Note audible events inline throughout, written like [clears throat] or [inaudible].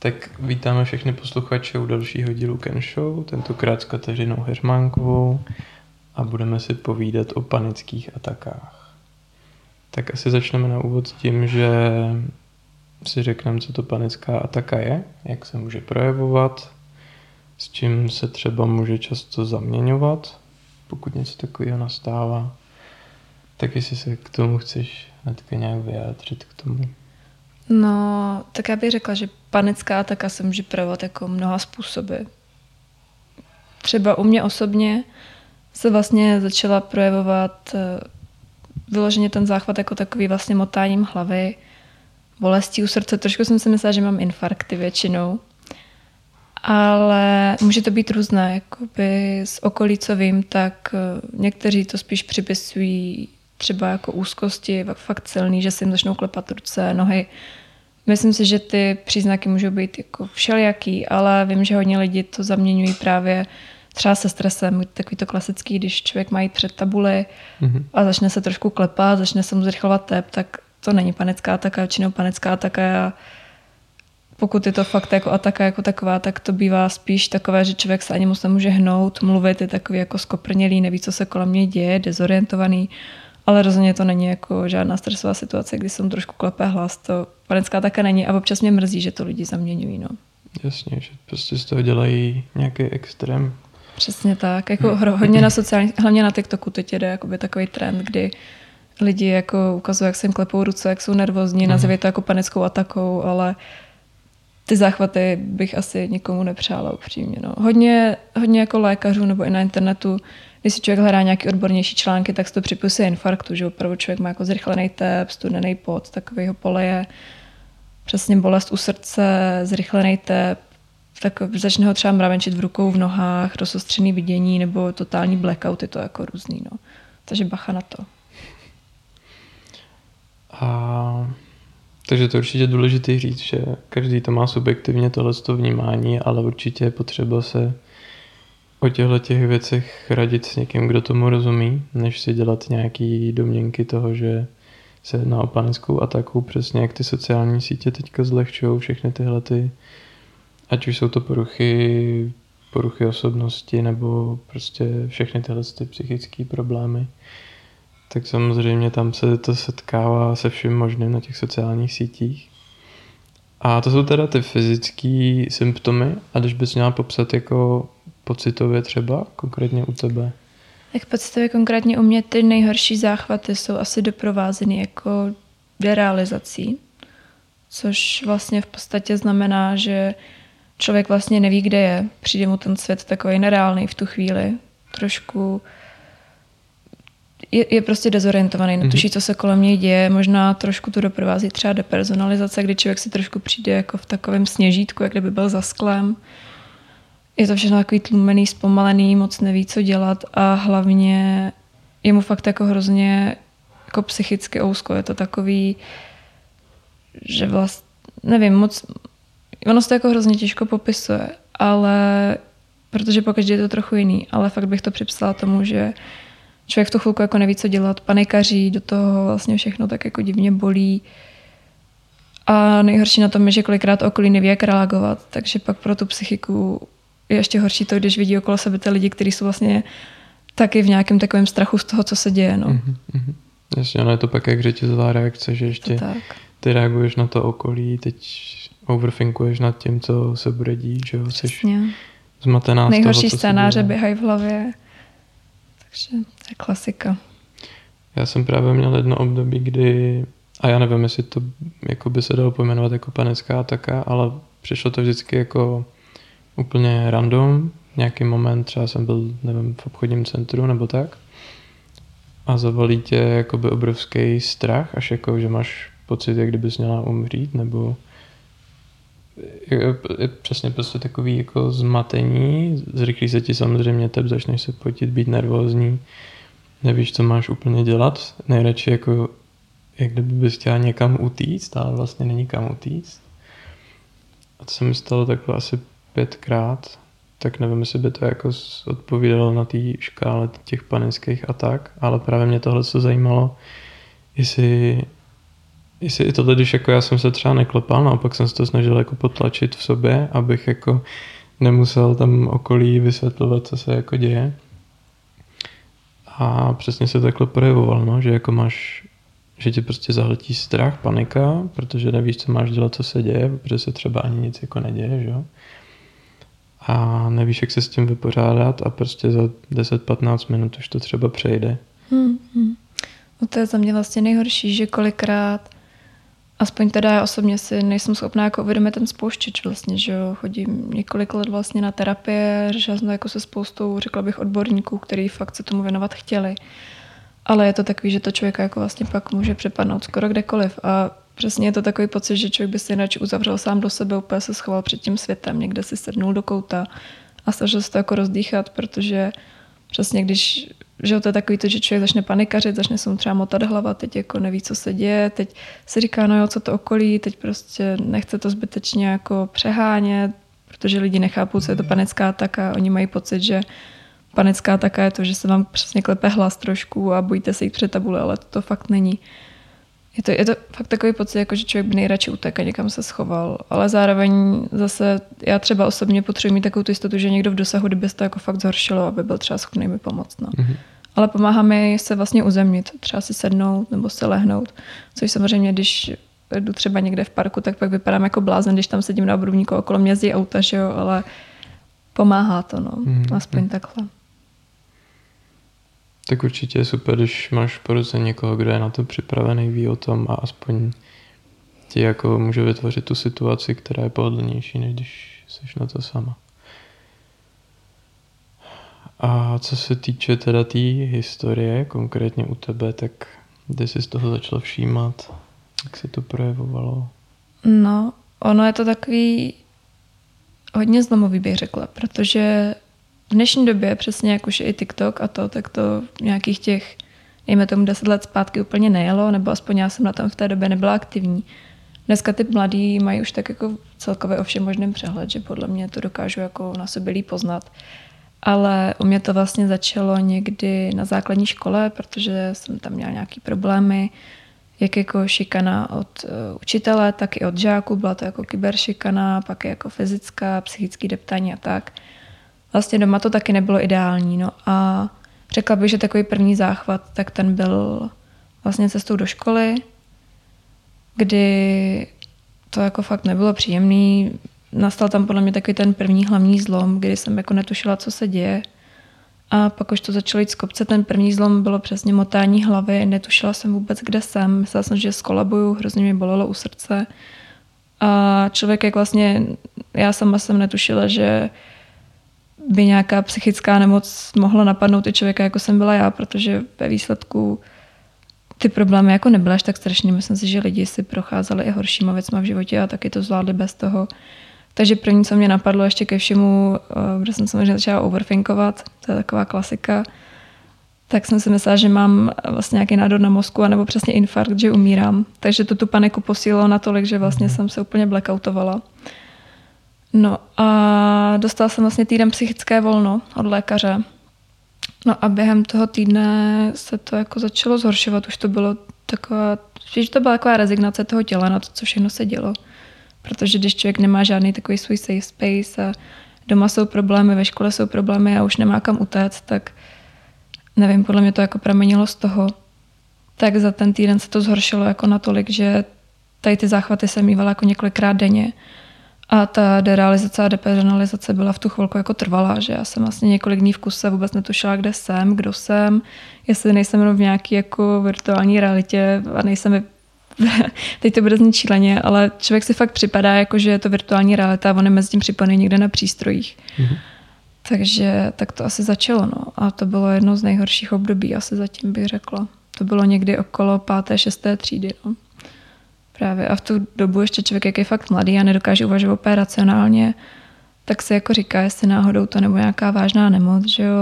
Tak vítáme všechny posluchače u dalšího dílu Ken Show, tentokrát s Kateřinou Hermánkovou a budeme si povídat o panických atakách. Tak asi začneme na úvod s tím, že si řekneme, co to panická ataka je, jak se může projevovat, s čím se třeba může často zaměňovat, pokud něco takového nastává. Tak jestli se k tomu chceš nějak vyjádřit k tomu. No, tak já bych řekla, že panická ataka se může projevovat jako mnoha způsoby. Třeba u mě osobně se vlastně začala projevovat eh, vyloženě ten záchvat jako takový vlastně motáním hlavy, bolestí u srdce. Trošku jsem si myslela, že mám infarkty většinou. Ale může to být různé. Jakoby z okolí, co vím, tak eh, někteří to spíš připisují třeba jako úzkosti, fakt silný, že si jim začnou klepat ruce, nohy. Myslím si, že ty příznaky můžou být jako všelijaký, ale vím, že hodně lidí to zaměňují právě třeba se stresem, takový to klasický, když člověk má jít před tabuli mm-hmm. a začne se trošku klepat, začne se mu zrychlovat tep, tak to není panická ataka, většinou panická ataka a pokud je to fakt jako ataka jako taková, tak to bývá spíš takové, že člověk se ani moc nemůže hnout, mluvit, je takový jako skoprnělý, neví, co se kolem mě děje, dezorientovaný ale rozhodně to není jako žádná stresová situace, kdy jsem trošku klepe hlas, to panická také není a občas mě mrzí, že to lidi zaměňují. No. Jasně, že prostě z toho dělají nějaký extrém. Přesně tak, jako hodně na sociálních, hlavně na TikToku teď jde jakoby takový trend, kdy lidi jako ukazují, jak se jim klepou ruce, jak jsou nervózní, mm. nazývají to jako panickou atakou, ale ty záchvaty bych asi nikomu nepřála upřímně. No. Hodně, hodně jako lékařů nebo i na internetu když si člověk hledá nějaký odbornější články, tak se to připisuje infarktu, že opravdu člověk má jako zrychlený tep, studený pot, takového poleje, přesně bolest u srdce, zrychlený tep, tak začne ho třeba mravenčit v rukou, v nohách, rozostřený vidění nebo totální blackout, je to jako různý. No. Takže bacha na to. A takže to je určitě důležité říct, že každý to má subjektivně tohle vnímání, ale určitě je potřeba se o těchto těch věcech radit s někým, kdo tomu rozumí, než si dělat nějaký domněnky toho, že se na opanickou ataku, přesně jak ty sociální sítě teďka zlehčují všechny tyhle ty, ať už jsou to poruchy, poruchy osobnosti nebo prostě všechny tyhle ty psychické problémy, tak samozřejmě tam se to setkává se vším možným na těch sociálních sítích. A to jsou teda ty fyzické symptomy a když bys měla popsat jako pocitově třeba, konkrétně u tebe? Tak pocitově konkrétně u mě ty nejhorší záchvaty jsou asi doprovázeny jako derealizací, což vlastně v podstatě znamená, že člověk vlastně neví, kde je. Přijde mu ten svět takový nereálný v tu chvíli. Trošku je, je prostě dezorientovaný, mm-hmm. netuší, co se kolem něj děje. Možná trošku to doprovází třeba depersonalizace, kdy člověk si trošku přijde jako v takovém sněžítku, jak kdyby byl za sklem je to všechno takový tlumený, zpomalený, moc neví, co dělat a hlavně je mu fakt jako hrozně jako psychicky ousko. Je to takový, že vlastně, nevím, moc, ono se to jako hrozně těžko popisuje, ale protože pokaždé je to trochu jiný, ale fakt bych to připsala tomu, že člověk v tu chvilku jako neví, co dělat, panikaří, do toho vlastně všechno tak jako divně bolí. A nejhorší na tom je, že kolikrát okolí neví, jak reagovat, takže pak pro tu psychiku je ještě horší to, když vidí okolo sebe ty lidi, kteří jsou vlastně taky v nějakém takovém strachu z toho, co se děje. No. Mm-hmm. Jasně, ale je to pak jak řetězová reakce, že ještě ty reaguješ na to okolí, teď overthinkuješ nad tím, co se bude dít, že jo, jsi zmatená Nejhorší z toho, scénáře běhají v hlavě, takže to je klasika. Já jsem právě měl jedno období, kdy, a já nevím, jestli to jako by se dalo pojmenovat jako panická ataka, ale přišlo to vždycky jako úplně random. Nějaký moment třeba jsem byl, nevím, v obchodním centru nebo tak. A zavolí tě jakoby obrovský strach, až jako, že máš pocit, jak kdybys měla umřít, nebo je, je přesně prostě takový jako zmatení, zrychlí se ti samozřejmě tep, začneš se potit, být nervózní, nevíš, co máš úplně dělat, nejradši jako, jak kdyby bys chtěla někam utíct, ale vlastně není kam utíct. A to se mi stalo takhle asi pětkrát, tak nevím, jestli by to jako odpovídalo na té škále těch panických atak, ale právě mě tohle co zajímalo, jestli jestli i tohle, když jako já jsem se třeba neklepal, naopak jsem se to snažil jako potlačit v sobě, abych jako nemusel tam okolí vysvětlovat, co se jako děje. A přesně se takhle projevoval, no, že jako máš, že ti prostě zahltí strach, panika, protože nevíš, co máš dělat, co se děje, protože se třeba ani nic jako neděje, že jo. A nevíš, jak se s tím vypořádat a prostě za 10-15 minut už to třeba přejde. Hmm, hmm. No to je za mě vlastně nejhorší, že kolikrát aspoň teda já osobně si nejsem schopná jako uvědomit ten spouštěč vlastně, že jo, chodím několik let vlastně na terapie, řešila jsem to jako se spoustou, řekla bych, odborníků, který fakt se tomu věnovat chtěli. Ale je to takový, že to člověka jako vlastně pak může přepadnout skoro kdekoliv a přesně je to takový pocit, že člověk by si radši uzavřel sám do sebe, úplně se schoval před tím světem, někde si sednul do kouta a snažil se to jako rozdýchat, protože přesně když že to je takový to, že člověk začne panikařit, začne se mu třeba motat hlava, teď jako neví, co se děje, teď si říká, no jo, co to okolí, teď prostě nechce to zbytečně jako přehánět, protože lidi nechápou, co je to panická ataka, oni mají pocit, že panická ataka je to, že se vám přesně klepe hlas trošku a bojíte se jít před tabule, ale to, to fakt není. Je to, je to fakt takový pocit, jako že člověk by nejradši utek a někam se schoval. Ale zároveň zase já třeba osobně potřebuji mít takovou tu jistotu, že někdo v dosahu, kdyby se to jako fakt zhoršilo, aby byl třeba schopný mi pomoct. No. Mm-hmm. Ale pomáhá mi se vlastně uzemnit, třeba si sednout nebo se lehnout, což samozřejmě, když jdu třeba někde v parku, tak pak vypadám jako blázen, když tam sedím na obrubníku okolo mě jezdí auta, že jo, ale pomáhá to, no, mm-hmm. aspoň takhle. Tak určitě je super, když máš po ruce někoho, kdo je na to připravený, ví o tom a aspoň ti jako může vytvořit tu situaci, která je pohodlnější, než když jsi na to sama. A co se týče teda té tý historie, konkrétně u tebe, tak kde jsi z toho začal všímat? Jak se to projevovalo? No, ono je to takový hodně zlomový, bych řekla, protože v dnešní době, přesně jak už je i TikTok a to, tak to nějakých těch, dejme tomu deset let zpátky úplně nejelo, nebo aspoň já jsem na tom v té době nebyla aktivní. Dneska ty mladí mají už tak jako celkově o všem možném přehled, že podle mě to dokážu jako na sobě líp poznat. Ale u mě to vlastně začalo někdy na základní škole, protože jsem tam měla nějaký problémy, jak jako šikana od uh, učitele, tak i od žáků. Byla to jako kyberšikana, pak jako fyzická, psychický deptání a tak vlastně doma to taky nebylo ideální. No a řekla bych, že takový první záchvat, tak ten byl vlastně cestou do školy, kdy to jako fakt nebylo příjemný. Nastal tam podle mě takový ten první hlavní zlom, kdy jsem jako netušila, co se děje. A pak už to začalo jít z kopce. Ten první zlom bylo přesně motání hlavy. Netušila jsem vůbec, kde jsem. Myslela jsem, že skolabuju, hrozně mi bolelo u srdce. A člověk, jak vlastně, já sama jsem netušila, že by nějaká psychická nemoc mohla napadnout i člověka, jako jsem byla já, protože ve výsledku ty problémy jako nebyly až tak strašný. Myslím si, že lidi si procházeli i horšíma věcma v životě a taky to zvládli bez toho. Takže první, co mě napadlo ještě ke všemu, eh, kde jsem samozřejmě začala overthinkovat, to je taková klasika, tak jsem si myslela, že mám vlastně nějaký nádor na mozku, anebo přesně infarkt, že umírám. Takže to tu paniku posílilo natolik, že vlastně mm. jsem se úplně blackoutovala. No a dostala jsem vlastně týden psychické volno od lékaře. No a během toho týdne se to jako začalo zhoršovat. Už to bylo taková, že to byla taková rezignace toho těla na to, co všechno se dělo. Protože když člověk nemá žádný takový svůj safe space a doma jsou problémy, ve škole jsou problémy a už nemá kam utéct, tak nevím, podle mě to jako pramenilo z toho. Tak za ten týden se to zhoršilo jako natolik, že tady ty záchvaty jsem mývala jako několikrát denně. A ta derealizace a depersonalizace byla v tu chvilku jako trvalá, že já jsem vlastně několik dní v kuse vůbec netušila, kde jsem, kdo jsem, jestli nejsem jenom v nějaké jako virtuální realitě a nejsem [laughs] teď to bude znít šíleně, ale člověk si fakt připadá, jako že je to virtuální realita a on je mezi tím připojený někde na přístrojích. Mm-hmm. Takže tak to asi začalo. No. A to bylo jedno z nejhorších období, asi zatím bych řekla. To bylo někdy okolo páté, šesté třídy. No. Právě a v tu dobu ještě člověk, jak je fakt mladý a nedokáže uvažovat úplně racionálně, tak se jako říká, jestli náhodou to nebo nějaká vážná nemoc, že jo,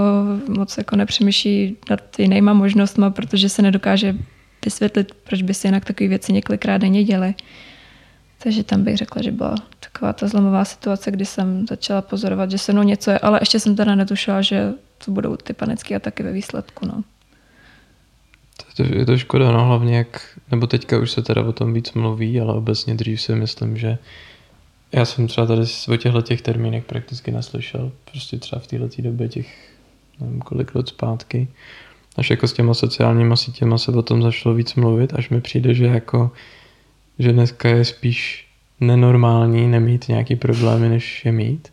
moc jako nepřemýšlí nad jinýma možnostma, protože se nedokáže vysvětlit, proč by si jinak takové věci několikrát denně děli. Takže tam bych řekla, že byla taková ta zlomová situace, kdy jsem začala pozorovat, že se mnou něco je, ale ještě jsem teda netušila, že to budou ty panické ataky ve výsledku. No. To, je to škoda, no hlavně jak, nebo teďka už se teda o tom víc mluví, ale obecně dřív si myslím, že já jsem třeba tady o těchto těch termínech prakticky neslyšel, prostě třeba v této době těch, nevím kolik let zpátky, až jako s těma sociálníma sítěma se o tom začalo víc mluvit, až mi přijde, že jako, že dneska je spíš nenormální nemít nějaký problémy, než je mít.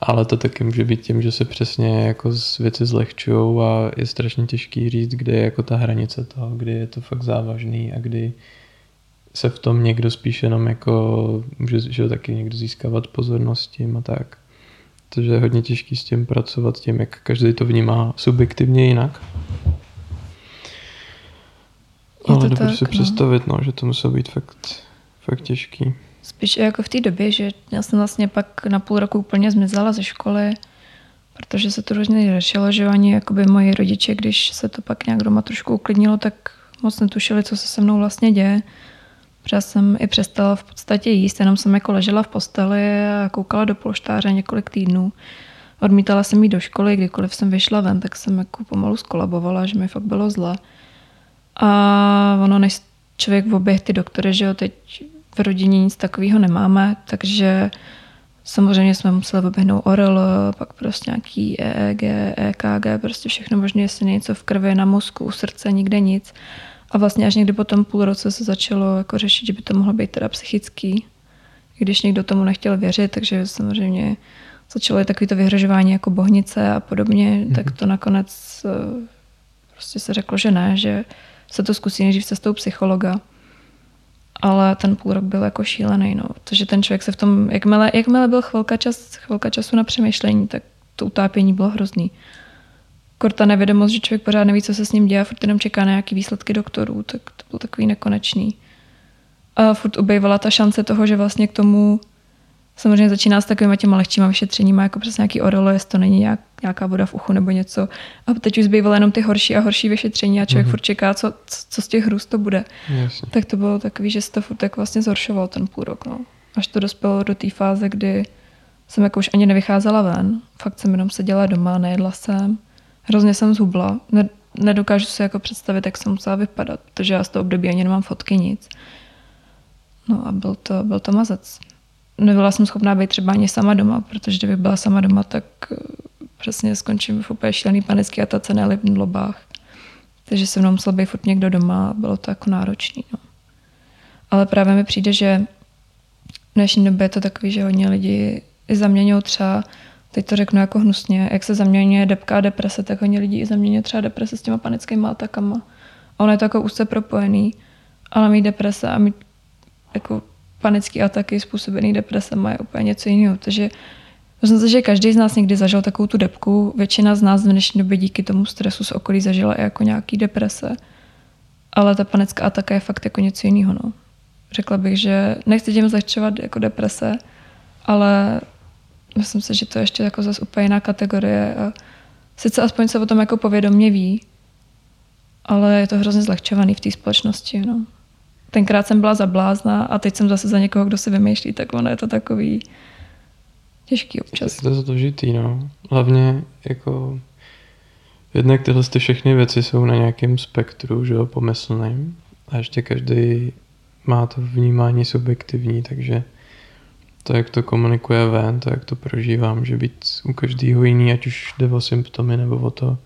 Ale to taky může být tím, že se přesně jako z věci zlehčují a je strašně těžký říct, kde je jako ta hranice toho, kdy je to fakt závažný a kdy se v tom někdo spíš jenom jako může že taky někdo získávat pozornost tím a tak. Takže je hodně těžký s tím pracovat, tím, jak každý to vnímá subjektivně jinak. Je Ale dobudu si no. představit, no, že to muselo být fakt, fakt těžký. Spíš jako v té době, že já jsem vlastně pak na půl roku úplně zmizela ze školy, protože se to různě řešilo, že oni, jakoby moji rodiče, když se to pak nějak doma trošku uklidnilo, tak moc netušili, co se se mnou vlastně děje. Protože jsem i přestala v podstatě jíst, jenom jsem jako ležela v posteli a koukala do polštáře několik týdnů. Odmítala jsem jít do školy, kdykoliv jsem vyšla ven, tak jsem jako pomalu skolabovala, že mi fakt bylo zle. A ono, než člověk oběh ty doktory, že jo, teď v rodině nic takového nemáme, takže samozřejmě jsme museli oběhnout ORL, pak prostě nějaký EEG, EKG, prostě všechno možné, jestli něco v krvi, na mozku, u srdce, nikde nic. A vlastně až někdy po tom půl roce se začalo jako řešit, že by to mohlo být teda psychický, když někdo tomu nechtěl věřit, takže samozřejmě začalo i takovýto vyhrožování jako bohnice a podobně, mm-hmm. tak to nakonec eh, prostě se řeklo, že ne, že se to zkusí nejdřív cestou psychologa. Ale ten půl rok byl jako šílený, no. protože ten člověk se v tom, jakmile, jakmile byl chvilka, čas, chvilka času na přemýšlení, tak to utápění bylo hrozný ta nevědomost, že člověk pořád neví, co se s ním děje, furt jenom čeká na nějaké výsledky doktorů, tak to bylo takový nekonečný. A furt objevala ta šance toho, že vlastně k tomu samozřejmě začíná s takovými těma lehčíma vyšetřeníma, jako přes nějaký orelo, jestli to není nějak, nějaká voda v uchu nebo něco. A teď už zbývaly jenom ty horší a horší vyšetření a člověk mm-hmm. furt čeká, co, co z těch hrůz to bude. Jasně. Tak to bylo takový, že se to furt tak vlastně zhoršovalo ten půl rok. No. Až to dospělo do té fáze, kdy jsem jako už ani nevycházela ven. Fakt jsem jenom seděla doma, nejedla jsem hrozně jsem zhubla. Ne, nedokážu si jako představit, jak jsem musela vypadat, protože já z toho období ani nemám fotky, nic. No a byl to, byl to mazec. Nebyla jsem schopná být třeba ani sama doma, protože kdybych byla sama doma, tak eh, přesně skončím v úplně šílený panický atace na lobách. Takže se mnou musel být furt někdo doma a bylo to jako náročný. No. Ale právě mi přijde, že v dnešní době je to takový, že hodně lidi i zaměňují třeba teď to řeknu jako hnusně, jak se zaměňuje depka a deprese, tak hodně lidí i zaměňuje třeba deprese s těma panickými atakama. A ono je to jako úzce propojený, ale mít deprese a mít jako panické ataky způsobený depresem je úplně něco jiného. Takže Myslím si, že každý z nás někdy zažil takovou tu depku. Většina z nás v dnešní době díky tomu stresu z okolí zažila i jako nějaký deprese. Ale ta panická ataka je fakt jako něco jiného. No. Řekla bych, že nechci tím zlehčovat jako deprese, ale myslím si, že to je ještě jako zase úplně jiná kategorie. A sice aspoň se o tom jako povědomě ví, ale je to hrozně zlehčovaný v té společnosti. No. Tenkrát jsem byla za blázna a teď jsem zase za někoho, kdo si vymýšlí, tak ono je to takový těžký občas. Je to složitý, no. Hlavně jako jednak tyhle ty všechny věci jsou na nějakém spektru, že jo, pomyslným a ještě každý má to vnímání subjektivní, takže to, jak to komunikuje ven, to, jak to prožívám, že být u každého jiný, ať už jde o symptomy nebo o, to,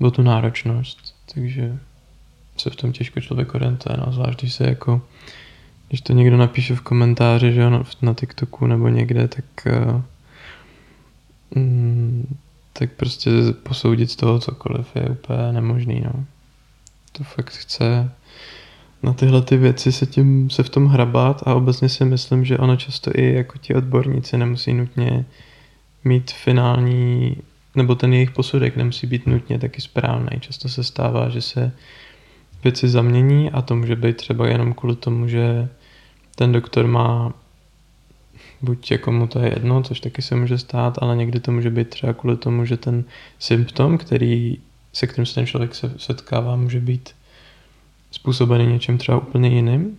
o tu náročnost. Takže se v tom těžko člověk orientuje, no, zvlášť když se jako když to někdo napíše v komentáři, že na, na TikToku nebo někde, tak uh, mm, tak prostě posoudit z toho cokoliv je úplně nemožný, no. To fakt chce na tyhle ty věci se, tím, se v tom hrabat a obecně si myslím, že ono často i jako ti odborníci nemusí nutně mít finální, nebo ten jejich posudek nemusí být nutně taky správný. Často se stává, že se věci zamění a to může být třeba jenom kvůli tomu, že ten doktor má buď jako mu to je jedno, což taky se může stát, ale někdy to může být třeba kvůli tomu, že ten symptom, který, se kterým se ten člověk se setkává, může být způsobený něčím třeba úplně jiným,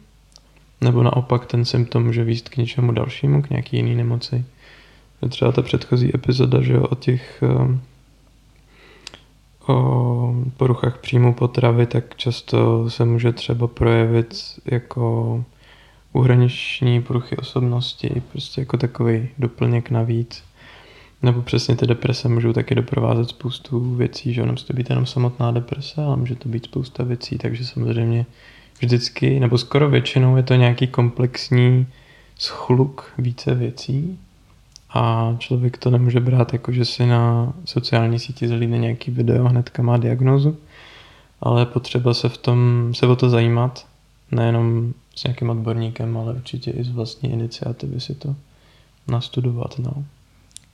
nebo naopak ten symptom může výst k něčemu dalšímu, k nějaký jiný nemoci. Třeba ta předchozí epizoda, že jo, o těch um, o poruchách příjmu potravy, tak často se může třeba projevit jako uhraniční poruchy osobnosti, prostě jako takový doplněk navíc. Nebo přesně ty deprese můžou taky doprovázet spoustu věcí, že nemusí to být jenom samotná deprese, ale může to být spousta věcí, takže samozřejmě vždycky, nebo skoro většinou je to nějaký komplexní schluk více věcí a člověk to nemůže brát jako, že si na sociální síti zalíne nějaký video a hnedka má diagnozu, ale je potřeba se v tom, se o to zajímat, nejenom s nějakým odborníkem, ale určitě i z vlastní iniciativy si to nastudovat. No.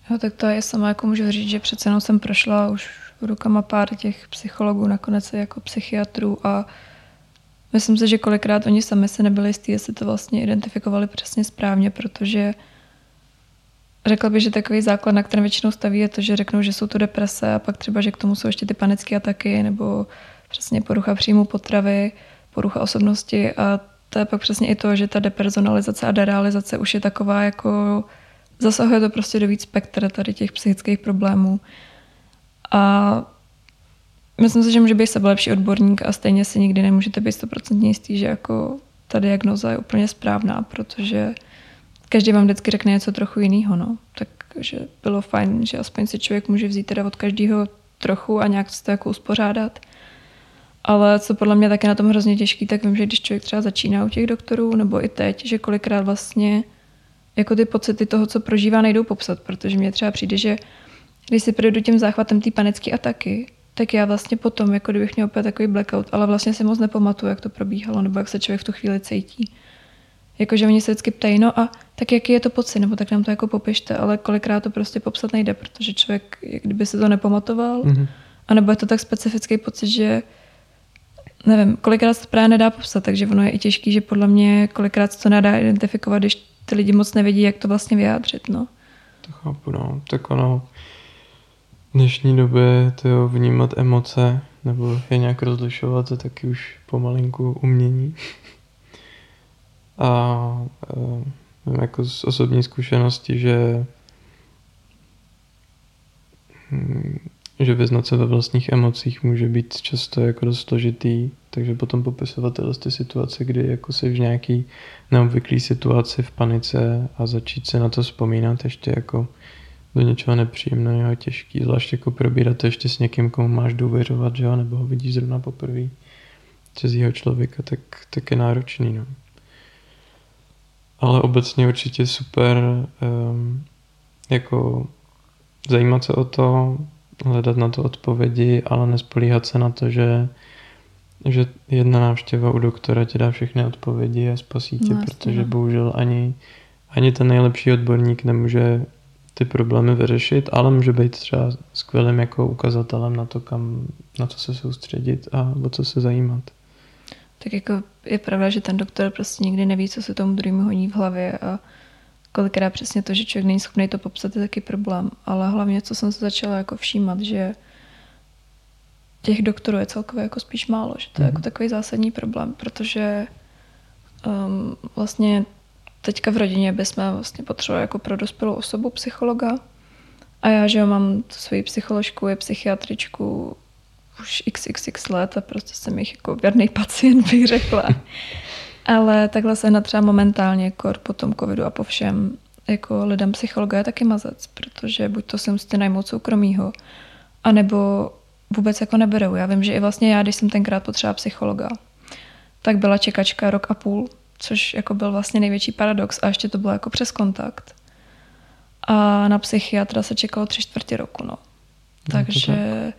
Jo, tak to je sama, jako můžu říct, že přece jenom jsem prošla už rukama pár těch psychologů, nakonec jako psychiatrů a myslím si, že kolikrát oni sami se nebyli jistí, jestli to vlastně identifikovali přesně správně, protože řekla bych, že takový základ, na kterém většinou staví, je to, že řeknou, že jsou to deprese a pak třeba, že k tomu jsou ještě ty panické ataky nebo přesně porucha příjmu potravy, porucha osobnosti a to je pak přesně i to, že ta depersonalizace a derealizace už je taková jako zasahuje to prostě do víc spektra tady těch psychických problémů. A myslím si, že může být sebe lepší odborník a stejně si nikdy nemůžete být stoprocentně jistý, že jako ta diagnoza je úplně správná, protože každý vám vždycky řekne něco trochu jiného. No. Takže bylo fajn, že aspoň si člověk může vzít teda od každého trochu a nějak to jako uspořádat. Ale co podle mě také na tom hrozně těžký, tak vím, že když člověk třeba začíná u těch doktorů, nebo i teď, že kolikrát vlastně jako ty pocity toho, co prožívá, nejdou popsat, protože mně třeba přijde, že když si projdu tím záchvatem té panické ataky, tak já vlastně potom, jako kdybych měl opět takový blackout, ale vlastně si moc nepamatuju, jak to probíhalo, nebo jak se člověk v tu chvíli cítí. Jakože oni se vždycky ptají, no a tak jaký je to pocit, nebo tak nám to jako popište, ale kolikrát to prostě popsat nejde, protože člověk, kdyby si to nepamatoval, mm-hmm. anebo je to tak specifický pocit, že nevím, kolikrát se to právě nedá popsat, takže ono je i těžký, že podle mě kolikrát se to nedá identifikovat, když ty lidi moc nevědí, jak to vlastně vyjádřit. No. To chápu, no. Tak ono v dnešní době to vnímat emoce nebo je nějak rozlišovat, to taky už pomalinku umění. A vím jako z osobní zkušenosti, že hm, že vyznat se ve vlastních emocích může být často jako dost složitý, takže potom popisovat ty situace, kdy jako jsi v nějaký neobvyklý situaci v panice a začít se na to vzpomínat ještě jako do něčeho nepříjemného a těžký, zvlášť jako probírat to ještě s někým, komu máš důvěřovat, že jo, nebo ho vidíš zrovna poprvé cizího člověka, tak, tak je náročný, no. Ale obecně určitě super um, jako zajímat se o to, hledat na to odpovědi, ale nespolíhat se na to, že, že jedna návštěva u doktora ti dá všechny odpovědi a spasí tě, no, protože no. bohužel ani, ani ten nejlepší odborník nemůže ty problémy vyřešit, ale může být třeba skvělým jako ukazatelem na to, kam, na co se soustředit a o co se zajímat. Tak jako je pravda, že ten doktor prostě nikdy neví, co se tomu druhému honí v hlavě a kolikrát přesně to, že člověk není schopný to popsat, je taky problém. Ale hlavně, co jsem se začala jako všímat, že těch doktorů je celkově jako spíš málo, že to je mm. jako mhm. takový zásadní problém, protože um, vlastně teďka v rodině bychom vlastně potřebovali jako pro dospělou osobu psychologa a já, že jo, mám tu svoji psycholožku, je psychiatričku už xxx let a prostě jsem jich jako věrný pacient, [laughs] bych řekla. Ale takhle se třeba momentálně kor po tom covidu a po všem jako lidem psychologa je taky mazec, protože buď to si musíte najmout soukromýho, anebo vůbec jako neberou. Já vím, že i vlastně já, když jsem tenkrát potřeba psychologa, tak byla čekačka rok a půl, což jako byl vlastně největší paradox a ještě to bylo jako přes kontakt. A na psychiatra se čekalo tři čtvrtě roku, no. Takže tak.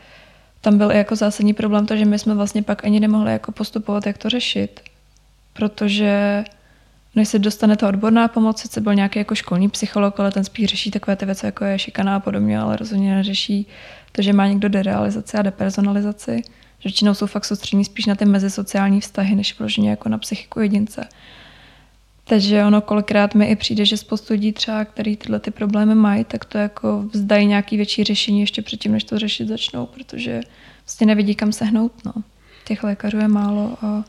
Tam byl i jako zásadní problém to, že my jsme vlastně pak ani nemohli jako postupovat, jak to řešit protože než se dostane ta odborná pomoc, sice byl nějaký jako školní psycholog, ale ten spíš řeší takové ty věci, jako je šikana a podobně, ale rozhodně neřeší to, že má někdo derealizaci a depersonalizaci. Většinou jsou fakt soustřední spíš na ty mezisociální vztahy, než vloženě jako na psychiku jedince. Takže ono kolikrát mi i přijde, že spoustu lidí třeba, který tyhle ty problémy mají, tak to jako vzdají nějaký větší řešení ještě předtím, než to řešit začnou, protože vlastně nevidí, kam sehnout. No. Těch lékařů je málo a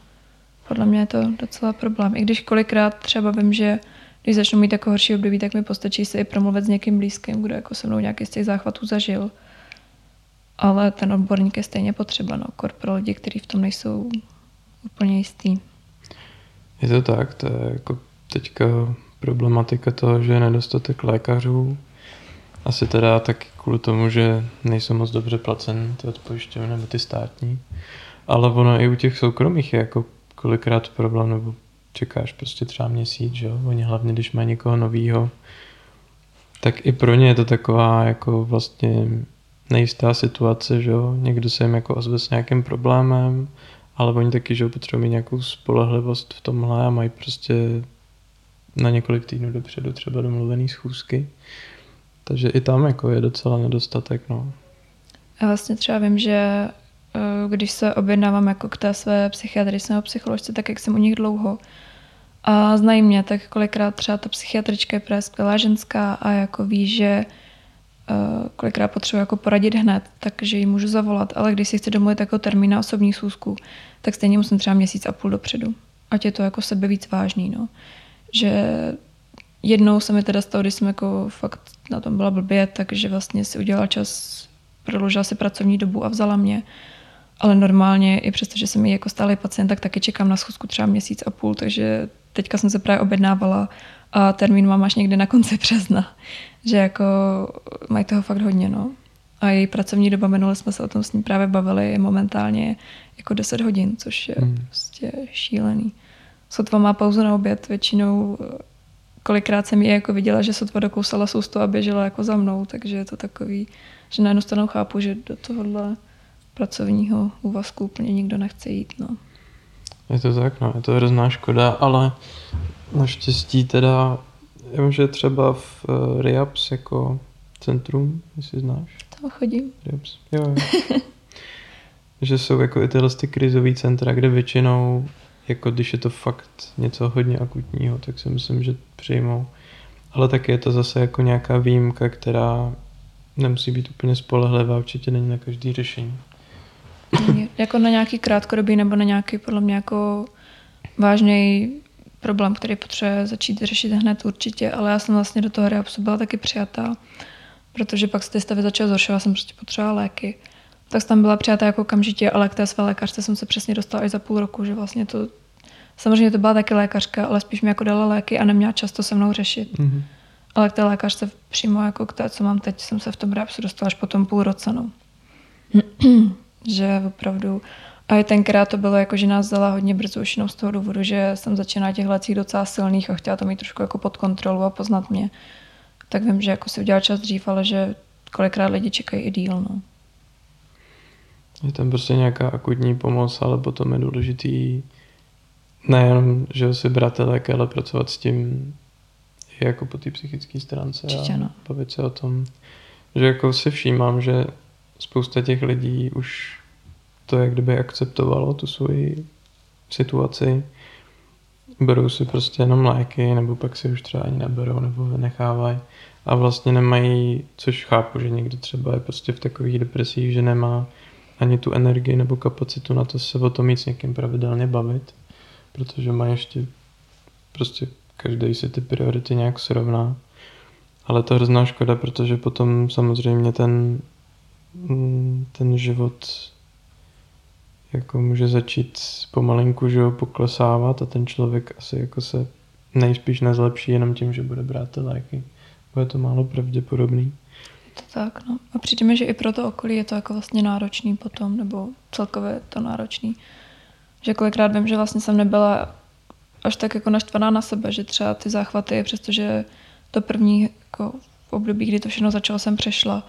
podle mě je to docela problém. I když kolikrát třeba vím, že když začnu mít jako horší období, tak mi postačí si i promluvit s někým blízkým, kdo jako se mnou nějaký z těch záchvatů zažil. ale ten odborník je stejně potřeba, no, pro lidi, kteří v tom nejsou úplně jistý. Je to tak, to je jako teďka problematika toho, že je nedostatek lékařů. Asi teda taky kvůli tomu, že nejsou moc dobře placen ty odpojišťovny nebo ty státní. Ale ono i u těch soukromých je jako kolikrát problém, nebo čekáš prostě třeba měsíc, že jo? Oni hlavně, když mají někoho novýho, tak i pro ně je to taková jako vlastně nejistá situace, že jo? Někdo se jim jako ozve s nějakým problémem, ale oni taky, že potřebují nějakou spolehlivost v tomhle a mají prostě na několik týdnů dopředu třeba domluvený schůzky. Takže i tam jako je docela nedostatek, no. A vlastně třeba vím, že eh, když se objednávám jako k té své psychiatrice nebo psycholožce, tak jak jsem u nich dlouho a znají mě, tak kolikrát třeba ta psychiatrička je právě skvělá ženská a jako ví, že kolikrát potřebuje jako poradit hned, takže ji můžu zavolat, ale když si chci domluvit jako termín na osobní schůzku, tak stejně musím třeba měsíc a půl dopředu. Ať je to jako sebe víc vážný, no. Že jednou se mi teda stalo, když jsem jako fakt na tom byla blbě, takže vlastně si udělala čas, prodloužila si pracovní dobu a vzala mě. Ale normálně, i přesto, že jsem jí jako stálý pacient, tak taky čekám na schůzku třeba měsíc a půl, takže teďka jsem se právě objednávala a termín mám až někdy na konci [laughs] března. Že jako mají toho fakt hodně, no. A její pracovní doba, minule jsme se o tom s ní právě bavili, je momentálně jako 10 hodin, což je hmm. prostě šílený. Sotva má pauzu na oběd, většinou kolikrát jsem ji jako viděla, že sotva dokousala sousto a běžela jako za mnou, takže je to takový, že na jednu stranu chápu, že do tohohle pracovního úvazku úplně nikdo nechce jít. No. Je to tak, no, je to hrozná škoda, ale naštěstí teda, já vím, že třeba v uh, Riaps jako centrum, jestli znáš. Tam chodím. Riaps, jo, jo. [laughs] že jsou jako i tyhle ty krizové centra, kde většinou, jako když je to fakt něco hodně akutního, tak si myslím, že přijmou. Ale taky je to zase jako nějaká výjimka, která nemusí být úplně spolehlivá, určitě není na každý řešení. jako na nějaký krátkodobý nebo na nějaký podle mě jako vážný problém, který potřebuje začít řešit hned určitě, ale já jsem vlastně do toho reabsu byla taky přijatá, protože pak se ty stavy začaly zhoršovat, jsem prostě potřebovala léky. Tak jsem tam byla přijatá jako okamžitě, ale k té své lékařce jsem se přesně dostala až za půl roku, že vlastně to, samozřejmě to byla taky lékařka, ale spíš mi jako dala léky a neměla často se mnou řešit. Mm-hmm. Ale k té lékařce přímo jako k té, co mám teď, jsem se v tom reabsu dostala až po tom půl roce. No. [clears throat] že opravdu a i tenkrát to bylo jako, že nás vzala hodně brzo už jenom z toho důvodu, že jsem začínala těch lecích docela silných a chtěla to mít trošku jako pod kontrolu a poznat mě. Tak vím, že jako si udělal čas dřív, ale že kolikrát lidi čekají i díl. No. Je tam prostě nějaká akutní pomoc, ale potom je důležitý nejenom, že si brát léky, ale pracovat s tím i jako po té psychické stránce Určitě, a no. bavit se o tom. Že jako si všímám, že spousta těch lidí už to jak kdyby akceptovalo tu svoji situaci. Berou si prostě jenom léky, nebo pak si už třeba ani neberou, nebo vynechávají. A vlastně nemají, což chápu, že někdo třeba je prostě v takových depresích, že nemá ani tu energii nebo kapacitu na to se o tom mít s někým pravidelně bavit, protože má ještě prostě každý si ty priority nějak srovná. Ale to je hrozná škoda, protože potom samozřejmě ten Mm, ten život jako může začít pomalinku, že ho poklesávat a ten člověk asi jako se nejspíš nezlepší jenom tím, že bude brát ty léky. Bude to málo pravděpodobný. To tak, no. A přijde že i pro to okolí je to jako vlastně náročný potom, nebo celkově to náročný. Že kolikrát vím, že vlastně jsem nebyla až tak jako naštvaná na sebe, že třeba ty záchvaty, přestože to první jako období, kdy to všechno začalo, jsem přešla,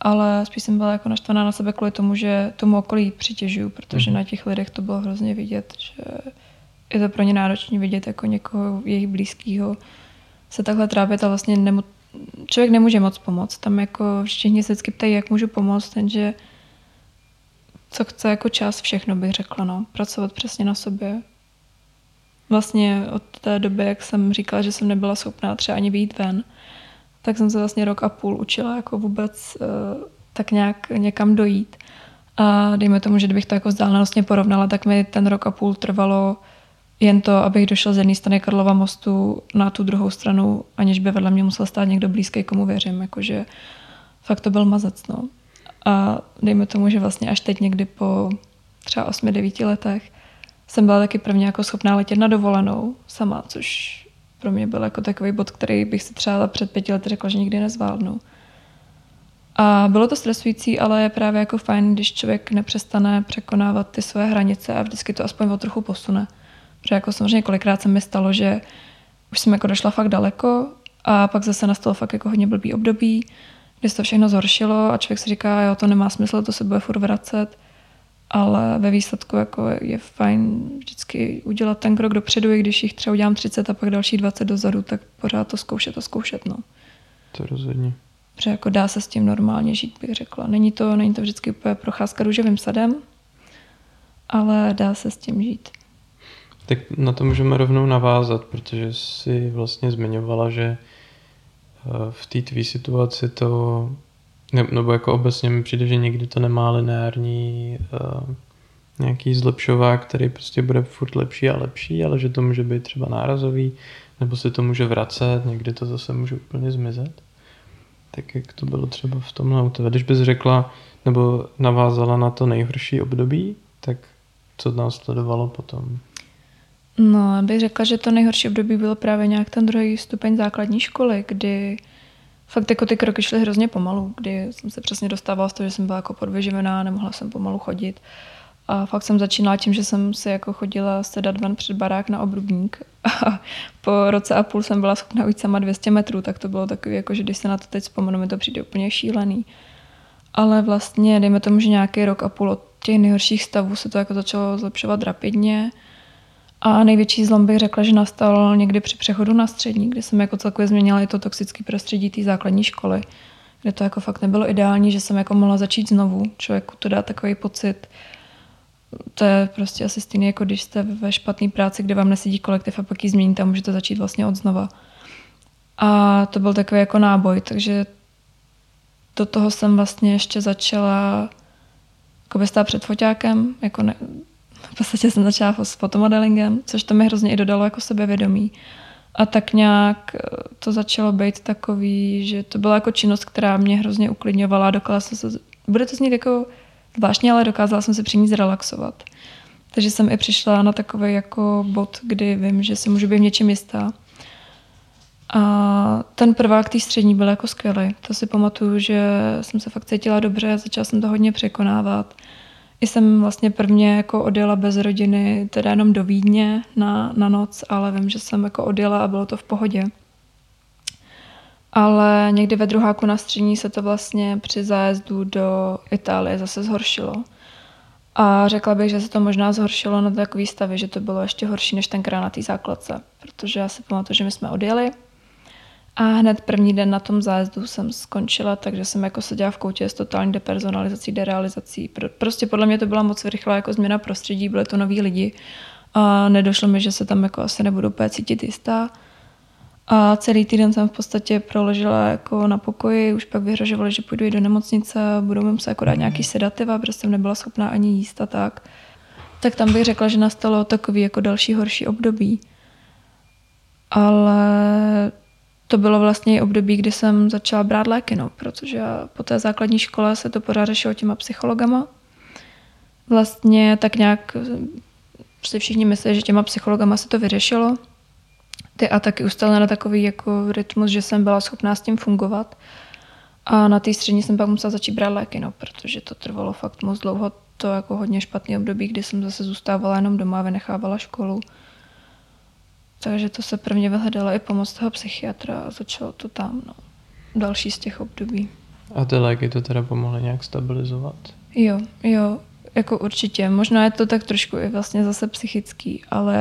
ale spíš jsem byla jako naštvaná na sebe kvůli tomu, že tomu okolí přitěžuju, protože mm. na těch lidech to bylo hrozně vidět, že je to pro ně náročné vidět jako někoho jejich blízkého se takhle trápit a vlastně nemu, člověk nemůže moc pomoct. Tam jako všichni se vždycky ptají, jak můžu pomoct, jenže co chce jako čas, všechno bych řekla, no. Pracovat přesně na sobě. Vlastně od té doby, jak jsem říkala, že jsem nebyla schopná třeba ani vyjít ven, tak jsem se vlastně rok a půl učila jako vůbec uh, tak nějak někam dojít. A dejme tomu, že kdybych to jako vzdálenostně porovnala, tak mi ten rok a půl trvalo jen to, abych došel z jedné strany Karlova mostu na tu druhou stranu, aniž by vedle mě musel stát někdo blízký, komu věřím. Jakože fakt to byl mazec. No. A dejme tomu, že vlastně až teď někdy po třeba 8-9 letech jsem byla taky prvně jako schopná letět na dovolenou sama, což pro mě byl jako takový bod, který bych si třeba před pěti lety řekla, že nikdy nezvládnu. A bylo to stresující, ale je právě jako fajn, když člověk nepřestane překonávat ty své hranice a vždycky to aspoň o trochu posune. Protože jako samozřejmě kolikrát se mi stalo, že už jsem jako došla fakt daleko a pak zase nastalo fakt jako hodně blbý období, kdy se to všechno zhoršilo a člověk si říká, jo, to nemá smysl, to se bude furt vracet ale ve výsledku jako je fajn vždycky udělat ten krok dopředu, i když jich třeba udělám 30 a pak další 20 dozadu, tak pořád to zkoušet a zkoušet. No. To rozhodně. Protože jako dá se s tím normálně žít, bych řekla. Není to, není to vždycky úplně procházka růžovým sadem, ale dá se s tím žít. Tak na to můžeme rovnou navázat, protože si vlastně zmiňovala, že eh, v té tvý situaci to ne, nebo jako obecně mi přijde, že někdy to nemá lineární uh, nějaký zlepšovák, který prostě bude furt lepší a lepší, ale že to může být třeba nárazový, nebo se to může vracet, někdy to zase může úplně zmizet. Tak jak to bylo třeba v tomhle u tebe. Když bys řekla, nebo navázala na to nejhorší období, tak co nás sledovalo potom? No, bych řekla, že to nejhorší období bylo právě nějak ten druhý stupeň základní školy, kdy fakt jako ty kroky šly hrozně pomalu, kdy jsem se přesně dostávala z toho, že jsem byla jako podvyživená, nemohla jsem pomalu chodit. A fakt jsem začínala tím, že jsem si jako chodila sedat ven před barák na obrubník a po roce a půl jsem byla schopna ujít sama 200 metrů, tak to bylo takový, jako, že když se na to teď vzpomenu, mi to přijde úplně šílený. Ale vlastně, dejme tomu, že nějaký rok a půl od těch nejhorších stavů se to jako začalo zlepšovat rapidně a největší zlom bych řekla, že nastal někdy při přechodu na střední, kde jsem jako celkově změnila i to toxické prostředí té základní školy, kde to jako fakt nebylo ideální, že jsem jako mohla začít znovu. Člověku to dá takový pocit, to je prostě asi stejný, jako když jste ve špatné práci, kde vám nesedí kolektiv a pak ji změníte a můžete začít vlastně od znova. A to byl takový jako náboj, takže do toho jsem vlastně ještě začala jako stát před foťákem, jako ne, v podstatě jsem začala s fotomodelingem, což to mi hrozně i dodalo jako sebevědomí. A tak nějak eh, to začalo být takový, že to byla jako činnost, která mě hrozně uklidňovala. Dokázala jsem se, bude to znít jako zvláštně, ale dokázala jsem se při ní zrelaxovat. Takže jsem i přišla na takový jako bod, kdy vím, že si můžu být něčím jistá. A ten prvák té střední byl jako skvělý. To si pamatuju, že jsem se fakt cítila dobře a začala jsem to hodně překonávat. I jsem vlastně prvně jako odjela bez rodiny, teda jenom do Vídně na, na noc, ale vím, že jsem jako odjela a bylo to v pohodě. Ale někdy ve druháku na střední se to vlastně při zájezdu do Itálie zase zhoršilo. A řekla bych, že se to možná zhoršilo na takový stavy, že to bylo ještě horší než tenkrát na té základce. Protože já si pamatuju, že my jsme odjeli a hned první den na tom zájezdu jsem skončila, takže jsem jako seděla v koutě s totální depersonalizací, derealizací. Prostě podle mě to byla moc rychlá jako změna prostředí, byly to noví lidi a nedošlo mi, že se tam jako asi nebudu úplně cítit jistá. A celý týden jsem v podstatě proležela jako na pokoji, už pak vyhrožovali, že půjdu i do nemocnice, budou mi muset jako dát nějaký sedativa, protože jsem nebyla schopná ani jíst a tak. Tak tam bych řekla, že nastalo takový jako další horší období. Ale to bylo vlastně období, kdy jsem začala brát léky, no, protože po té základní škole se to pořád řešilo těma psychologama. Vlastně tak nějak si všichni myslí, že těma psychologama se to vyřešilo. Ty a taky ustala na takový jako rytmus, že jsem byla schopná s tím fungovat. A na té střední jsem pak musela začít brát léky, no, protože to trvalo fakt moc dlouho. To jako hodně špatný období, kdy jsem zase zůstávala jenom doma a vynechávala školu. Takže to se prvně vyhledala i pomoc toho psychiatra a začalo to tam, no. Další z těch období. A ty léky to teda pomohly nějak stabilizovat? Jo, jo, jako určitě. Možná je to tak trošku i vlastně zase psychický, ale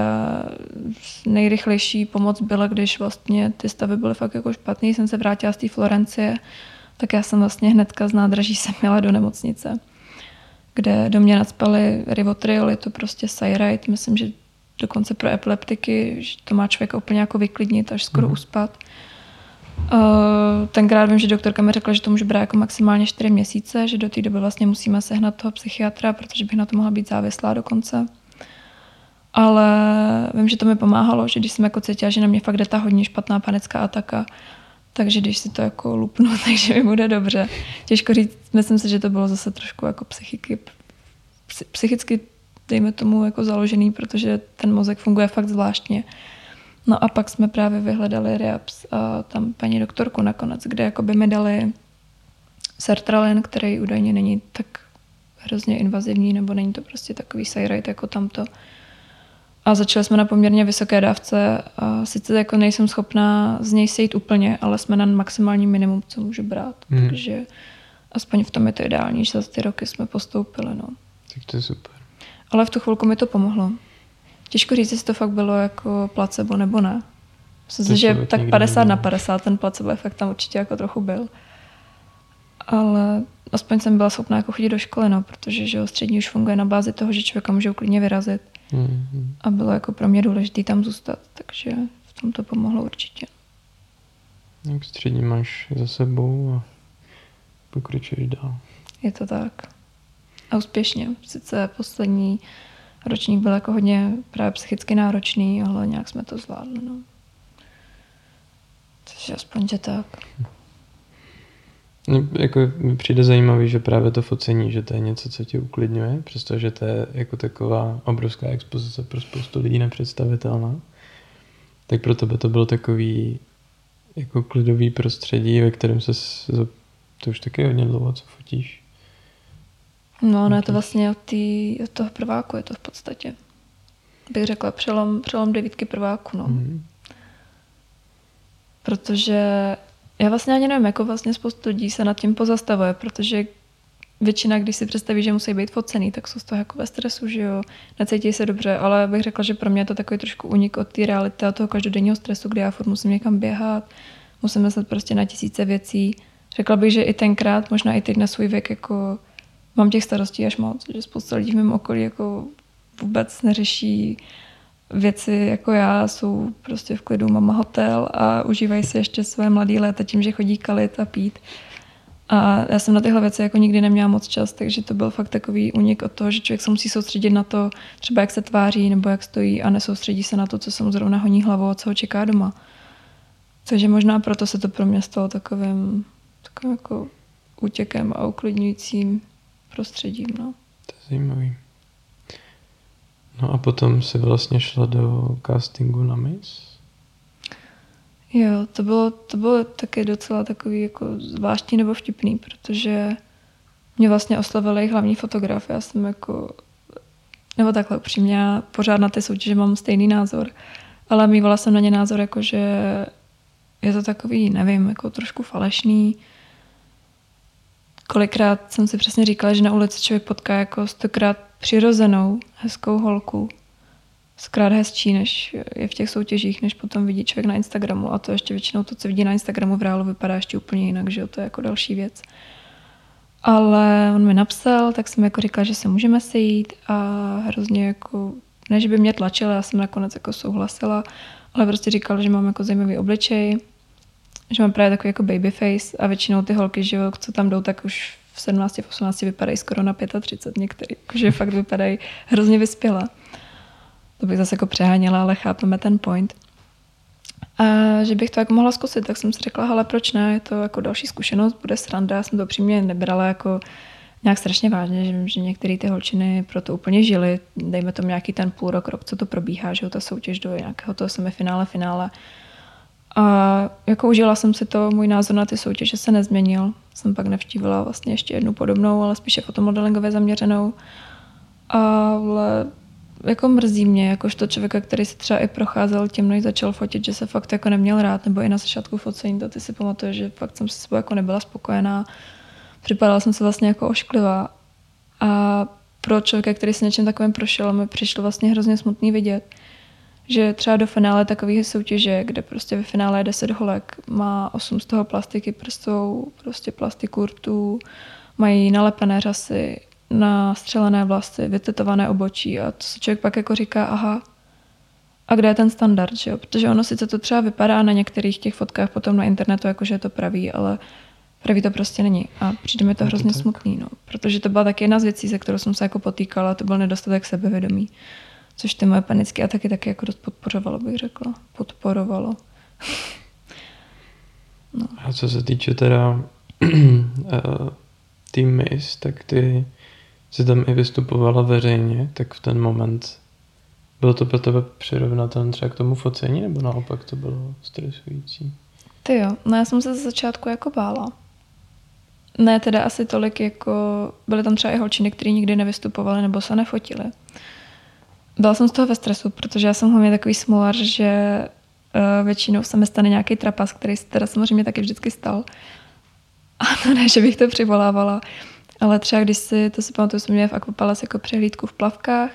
nejrychlejší pomoc byla, když vlastně ty stavy byly fakt jako špatný. Jsem se vrátila z té Florencie, tak já jsem vlastně hnedka z nádraží [laughs] jsem měla do nemocnice, kde do mě nadspali rivotriol, je to prostě Cyrite, myslím, že dokonce pro epileptiky, že to má člověk úplně jako vyklidnit, až skoro mm. uspat. Uh, tenkrát vím, že doktorka mi řekla, že to může brát jako maximálně 4 měsíce, že do té doby vlastně musíme sehnat toho psychiatra, protože bych na to mohla být závislá dokonce. Ale vím, že to mi pomáhalo, že když jsem jako cítila, že na mě fakt jde ta hodně špatná panická ataka, takže když si to jako lupnu, [laughs] takže mi bude dobře. Těžko říct, myslím si, že to bylo zase trošku jako psychiky, psychicky dejme tomu jako založený, protože ten mozek funguje fakt zvláštně. No a pak jsme právě vyhledali REAPS a tam paní doktorku nakonec, kde jako by mi dali sertralin, který údajně není tak hrozně invazivní, nebo není to prostě takový sajrajt jako tamto. A začali jsme na poměrně vysoké dávce. A sice jako nejsem schopná z něj sejít úplně, ale jsme na maximální minimum, co můžu brát. Hmm. Takže aspoň v tom je to ideální, že za ty roky jsme postoupili. No. Tak to je super. Ale v tu chvilku mi to pomohlo. Těžko říct, jestli to fakt bylo jako placebo nebo ne. Myslím si, že tak 50 nebyl. na 50 ten placebo efekt tam určitě jako trochu byl. Ale aspoň jsem byla schopná jako chodit do školy, no, protože že střední už funguje na bázi toho, že člověka může klidně vyrazit. Mm-hmm. A bylo jako pro mě důležité tam zůstat, takže v tom to pomohlo určitě. Jak střední máš za sebou a pokračuješ dál. Je to tak. A úspěšně. Sice poslední ročník byl jako hodně právě psychicky náročný, ale nějak jsme to zvládli. No. Takže aspoň, že tak. No, jako mi přijde zajímavý, že právě to focení, že to je něco, co tě uklidňuje, přestože to je jako taková obrovská expozice pro spoustu lidí nepředstavitelná. Tak pro tebe to bylo takový jako klidový prostředí, ve kterém se to už taky hodně dlouho, co fotíš. No, no je to vlastně od, tý, od toho prváku, je to v podstatě. Bych řekla přelom, přelom devítky prváku, no. Mm. Protože já vlastně ani nevím, jako vlastně spoustu lidí se nad tím pozastavuje, protože většina, když si představí, že musí být focený, tak jsou z toho jako ve stresu, že jo, necítí se dobře, ale bych řekla, že pro mě je to takový trošku unik od té reality a toho každodenního stresu, kdy já furt musím někam běhat, musím myslet prostě na tisíce věcí. Řekla bych, že i tenkrát, možná i teď na svůj věk, jako mám těch starostí až moc, že spousta lidí v mém okolí jako vůbec neřeší věci jako já, jsou prostě v klidu, mama hotel a užívají si ještě své mladé léta tím, že chodí kalit a pít. A já jsem na tyhle věci jako nikdy neměla moc čas, takže to byl fakt takový únik od toho, že člověk se musí soustředit na to, třeba jak se tváří nebo jak stojí a nesoustředí se na to, co se mu zrovna honí hlavou a co ho čeká doma. Takže možná proto se to pro mě stalo takovým, takovým jako útěkem a uklidňujícím prostředím. No. To je zajímavý. No a potom si vlastně šla do castingu na Miss? Jo, to bylo, to bylo taky docela takový jako zvláštní nebo vtipný, protože mě vlastně oslovil jejich hlavní fotograf. Já jsem jako, nebo takhle upřímně, já pořád na ty soutěže mám stejný názor, ale mývala jsem na ně názor jako, že je to takový, nevím, jako trošku falešný, kolikrát jsem si přesně říkala, že na ulici člověk potká jako stokrát přirozenou, hezkou holku. Zkrát hezčí, než je v těch soutěžích, než potom vidí člověk na Instagramu. A to ještě většinou to, co vidí na Instagramu v reálu, vypadá ještě úplně jinak, že jo? to je jako další věc. Ale on mi napsal, tak jsem jako říkala, že se můžeme sejít a hrozně jako, ne, že by mě tlačil, já jsem nakonec jako souhlasila, ale prostě říkal, že mám jako zajímavý obličej, že mám právě takový jako baby face a většinou ty holky, že jo, co tam jdou, tak už v 17, v 18 vypadají skoro na 35 některý, že fakt vypadají hrozně vyspělá. To bych zase jako přeháněla, ale chápeme ten point. A že bych to jako mohla zkusit, tak jsem si řekla, ale proč ne, je to jako další zkušenost, bude sranda, já jsem to přímě nebrala jako nějak strašně vážně, že, že některé ty holčiny pro to úplně žily, dejme tomu nějaký ten půl rok, rok, co to probíhá, že jo, ta soutěž do nějakého toho semifinále, finále, a jako užila jsem si to, můj názor na ty soutěže se nezměnil. Jsem pak navštívila vlastně ještě jednu podobnou, ale spíše fotomodelingově zaměřenou. Ale jako mrzí mě, jakožto člověka, který si třeba i procházel tím, než začal fotit, že se fakt jako neměl rád, nebo i na začátku focení, to ty si pamatuješ, že fakt jsem si sebou jako nebyla spokojená. Připadala jsem se vlastně jako ošklivá. A pro člověka, který si něčím takovým prošel, mi přišlo vlastně hrozně smutný vidět, že třeba do finále takové soutěže, kde prostě ve finále je 10 holek, má 8 z toho plastiky prstou, prostě plastikurtu, mají nalepené řasy, nastřelené vlasy, vytetované obočí a to se člověk pak jako říká, aha, a kde je ten standard, že jo? Protože ono sice to třeba vypadá na některých těch fotkách potom na internetu, jako že je to pravý, ale pravý to prostě není. A přijde mi to hrozně to smutný, no. Protože to byla taky jedna z věcí, se kterou jsem se jako potýkala, to byl nedostatek sebevědomí což ty moje panické ataky taky jako dost podporovalo, bych řekla. Podporovalo. [laughs] no. A co se týče teda [clears throat] tým Miss, tak ty si tam i vystupovala veřejně, tak v ten moment bylo to pro tebe přirovnatelné třeba k tomu focení, nebo naopak to bylo stresující? Ty jo, no já jsem se ze začátku jako bála. Ne teda asi tolik, jako byly tam třeba i holčiny, které nikdy nevystupovaly nebo se nefotily. Byla jsem z toho ve stresu, protože já jsem hlavně takový smolar, že uh, většinou se mi stane nějaký trapas, který se teda samozřejmě taky vždycky stal. [laughs] A to ne, že bych to přivolávala, ale třeba když si, to si pamatuju, jsme měli v Aquapalace jako přehlídku v plavkách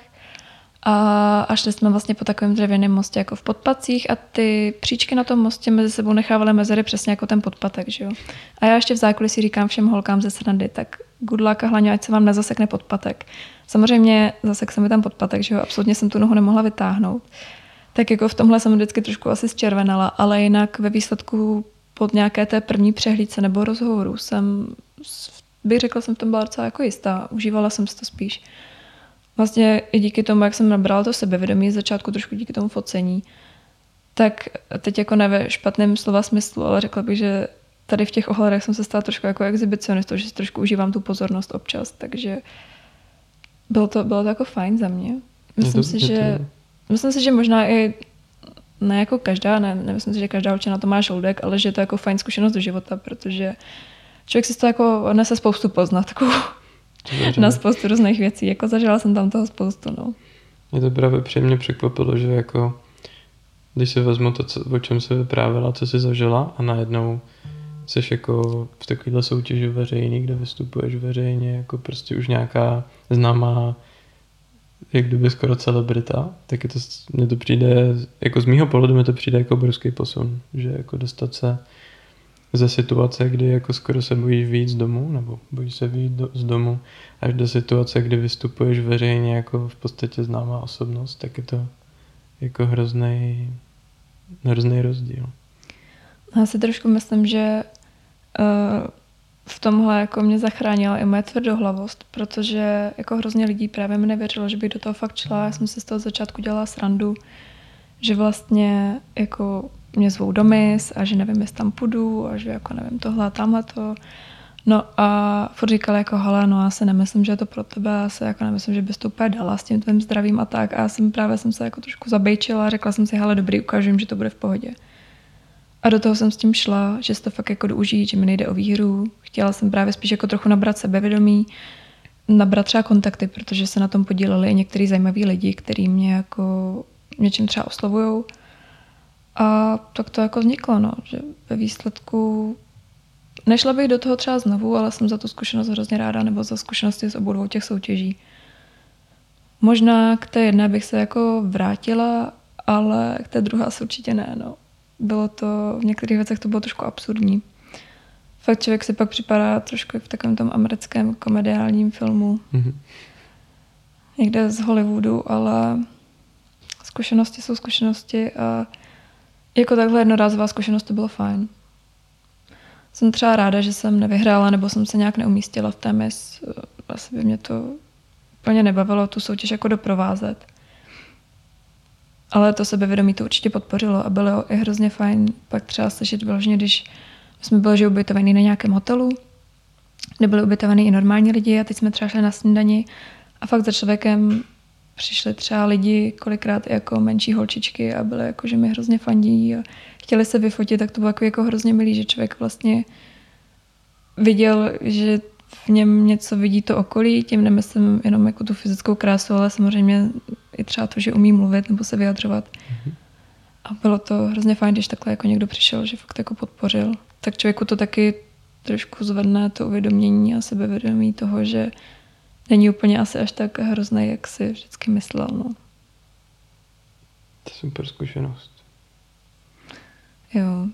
a, a šli jsme vlastně po takovém dřevěném mostě jako v podpacích a ty příčky na tom mostě mezi sebou nechávaly mezery přesně jako ten podpatek, že jo. A já ještě v zákulisí říkám všem holkám ze srandy, tak good luck a hlavně, ať se vám nezasekne podpatek. Samozřejmě zasek se mi tam podpatek, že jo, absolutně jsem tu nohu nemohla vytáhnout. Tak jako v tomhle jsem vždycky trošku asi zčervenala, ale jinak ve výsledku pod nějaké té první přehlídce nebo rozhovoru jsem, bych řekla, jsem v tom byla docela jako jistá. Užívala jsem si to spíš. Vlastně i díky tomu, jak jsem nabrala to sebevědomí z začátku, trošku díky tomu focení, tak teď jako ne ve špatném slova smyslu, ale řekla bych, že tady v těch ohledech jsem se stala trošku jako exhibicionistou, že si trošku užívám tu pozornost občas, takže bylo to, bylo to jako fajn za mě. Myslím si, že, myslím si, že možná i ne jako každá, ne, nemyslím si, že každá určitě na to má žoudek, ale že je to jako fajn zkušenost do života, protože člověk si to jako nese spoustu poznat, [laughs] takovou na spoustu různých věcí. Jako zažila jsem tam toho spoustu, no. Mě to právě příjemně překvapilo, že jako když si vezmu to, co, o čem se vyprávěla, co jsi zažila a najednou jsi jako v takovéhle soutěži veřejný, kde vystupuješ veřejně, jako prostě už nějaká známá jak kdyby skoro celebrita, tak je to, mně to přijde, jako z mýho pohledu mi to přijde jako obrovský posun, že jako dostat se ze situace, kdy jako skoro se bojíš víc domu, nebo bojíš se víc do, z domu, až do situace, kdy vystupuješ veřejně jako v podstatě známá osobnost, tak je to jako hrozný, hrozný rozdíl. Já si trošku myslím, že v tomhle jako mě zachránila i moje tvrdohlavost, protože jako hrozně lidí právě mi nevěřilo, že bych do toho fakt šla. Já jsem si z toho začátku dělala srandu, že vlastně jako mě zvou do mis a že nevím, jestli tam půjdu a že jako nevím tohle a tamhle to. No a furt říkala jako, hele, no já se nemyslím, že je to pro tebe, já se jako nemyslím, že bys to úplně dala s tím tvým zdravím a tak. A já jsem právě jsem se jako trošku zabejčila a řekla jsem si, hele, dobrý, ukážu jim, že to bude v pohodě. A do toho jsem s tím šla, že se to fakt jako doužít, že mi nejde o výhru. Chtěla jsem právě spíš jako trochu nabrat sebevědomí, nabrat třeba kontakty, protože se na tom podíleli i některý zajímaví lidi, kteří mě jako něčím třeba oslovují. A tak to jako vzniklo, no, že ve výsledku nešla bych do toho třeba znovu, ale jsem za tu zkušenost hrozně ráda, nebo za zkušenosti z obou dvou těch soutěží. Možná k té jedné bych se jako vrátila, ale k té druhé asi určitě ne, no. Bylo to, v některých věcech to bylo trošku absurdní. Fakt člověk si pak připadá trošku v takovém tom americkém komediálním filmu. Mm-hmm. Někde z Hollywoodu, ale zkušenosti jsou zkušenosti a jako takhle jednorázová zkušenost to bylo fajn. Jsem třeba ráda, že jsem nevyhrála nebo jsem se nějak neumístila v té mis. Asi by mě to úplně nebavilo tu soutěž jako doprovázet. Ale to sebevědomí to určitě podpořilo a bylo i hrozně fajn pak třeba slyšet vyloženě, když jsme byli že ubytovaní na nějakém hotelu, kde byli ubytovaní i normální lidi a teď jsme třeba šli na snídani a fakt za člověkem přišli třeba lidi kolikrát jako menší holčičky a byly jako, že mi hrozně fandí a chtěli se vyfotit, tak to bylo jako, jako hrozně milý, že člověk vlastně viděl, že v něm něco vidí to okolí, tím nemyslím jenom jako tu fyzickou krásu, ale samozřejmě i třeba to, že umí mluvit nebo se vyjadřovat. Mm-hmm. A bylo to hrozně fajn, když takhle jako někdo přišel, že fakt jako podpořil. Tak člověku to taky trošku zvedne to uvědomění a sebevědomí toho, že není úplně asi až tak hrozný, jak si vždycky myslel. No. To je super zkušenost. Jo,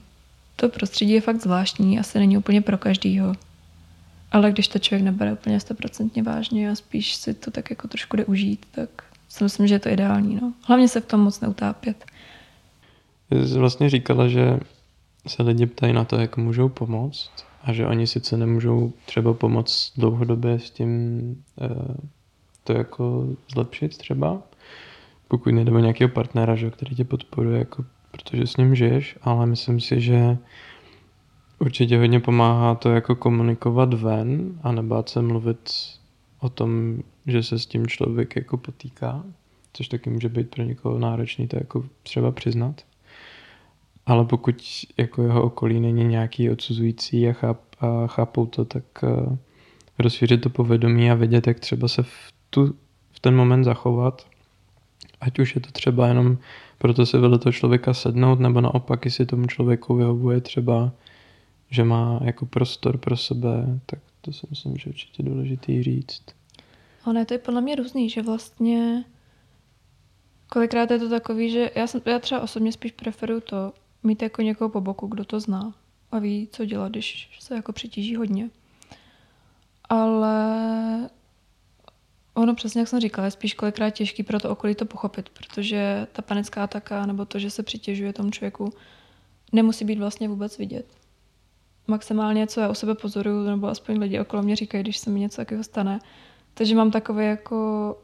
to prostředí je fakt zvláštní, asi není úplně pro každýho. Ale když to člověk nebere úplně stoprocentně vážně a spíš si to tak jako trošku jde užít, tak si myslím, že je to ideální. No. Hlavně se v tom moc neutápět. Jsi vlastně říkala, že se lidi ptají na to, jak můžou pomoct a že oni sice nemůžou třeba pomoct dlouhodobě s tím eh, to jako zlepšit třeba, pokud nejde o nějakého partnera, že, který tě podporuje, jako, protože s ním žiješ, ale myslím si, že Určitě hodně pomáhá to jako komunikovat ven a nebát se mluvit o tom, že se s tím člověk jako potýká, což taky může být pro někoho náročný to jako třeba přiznat. Ale pokud jako jeho okolí není nějaký odsuzující a, cháp, a chápou to, tak uh, rozšířit to povědomí a vědět, jak třeba se v, tu, v ten moment zachovat. Ať už je to třeba jenom proto se vedle toho člověka sednout, nebo naopak, jestli tomu člověku vyhovuje třeba, že má jako prostor pro sebe, tak to si myslím, že je určitě důležitý říct. Ale to je podle mě různý, že vlastně kolikrát je to takový, že já, jsem, já třeba osobně spíš preferuju to, mít jako někoho po boku, kdo to zná a ví, co dělat, když se jako přitíží hodně. Ale ono přesně, jak jsem říkala, je spíš kolikrát těžký pro to okolí to pochopit, protože ta panická ataka nebo to, že se přitěžuje tomu člověku, nemusí být vlastně vůbec vidět. Maximálně, co já u sebe pozoruju, nebo aspoň lidi okolo mě říkají, když se mi něco takového stane, takže mám takový jako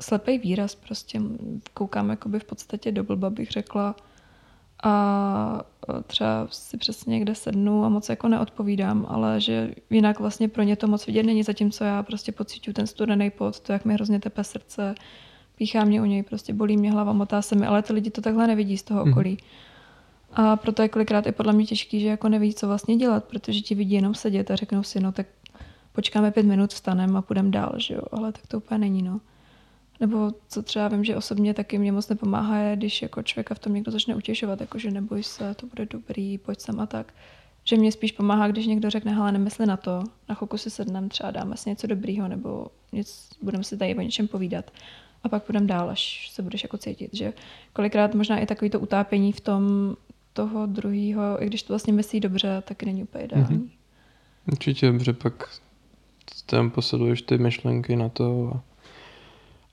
slepý výraz, prostě koukám jakoby v podstatě do blba, bych řekla, a třeba si přesně někde sednu a moc jako neodpovídám, ale že jinak vlastně pro ně to moc vidět není, zatímco já prostě pocituju ten studený pot, to, jak mi hrozně tepe srdce, píchá mě u něj, prostě bolí mě hlava, motá se mi, ale ty lidi to takhle nevidí z toho mhm. okolí. A proto je kolikrát je podle mě těžký, že jako neví, co vlastně dělat, protože ti vidí jenom sedět a řeknou si, no tak počkáme pět minut, vstanem a půjdeme dál, že jo, ale tak to úplně není, no. Nebo co třeba vím, že osobně taky mě moc nepomáhá, je, když jako člověka v tom někdo začne utěšovat, jako že neboj se, to bude dobrý, pojď sem a tak. Že mě spíš pomáhá, když někdo řekne, hele, nemysli na to, na chvilku si sedneme, třeba dáme si něco dobrýho, nebo budeme si tady o něčem povídat. A pak půjdeme dál, až se budeš jako cítit. Že kolikrát možná i takový to utápění v tom toho druhého, i když to vlastně myslí dobře, tak není úplně ideální. Mm-hmm. Určitě dobře, pak tam posiluješ ty myšlenky na to a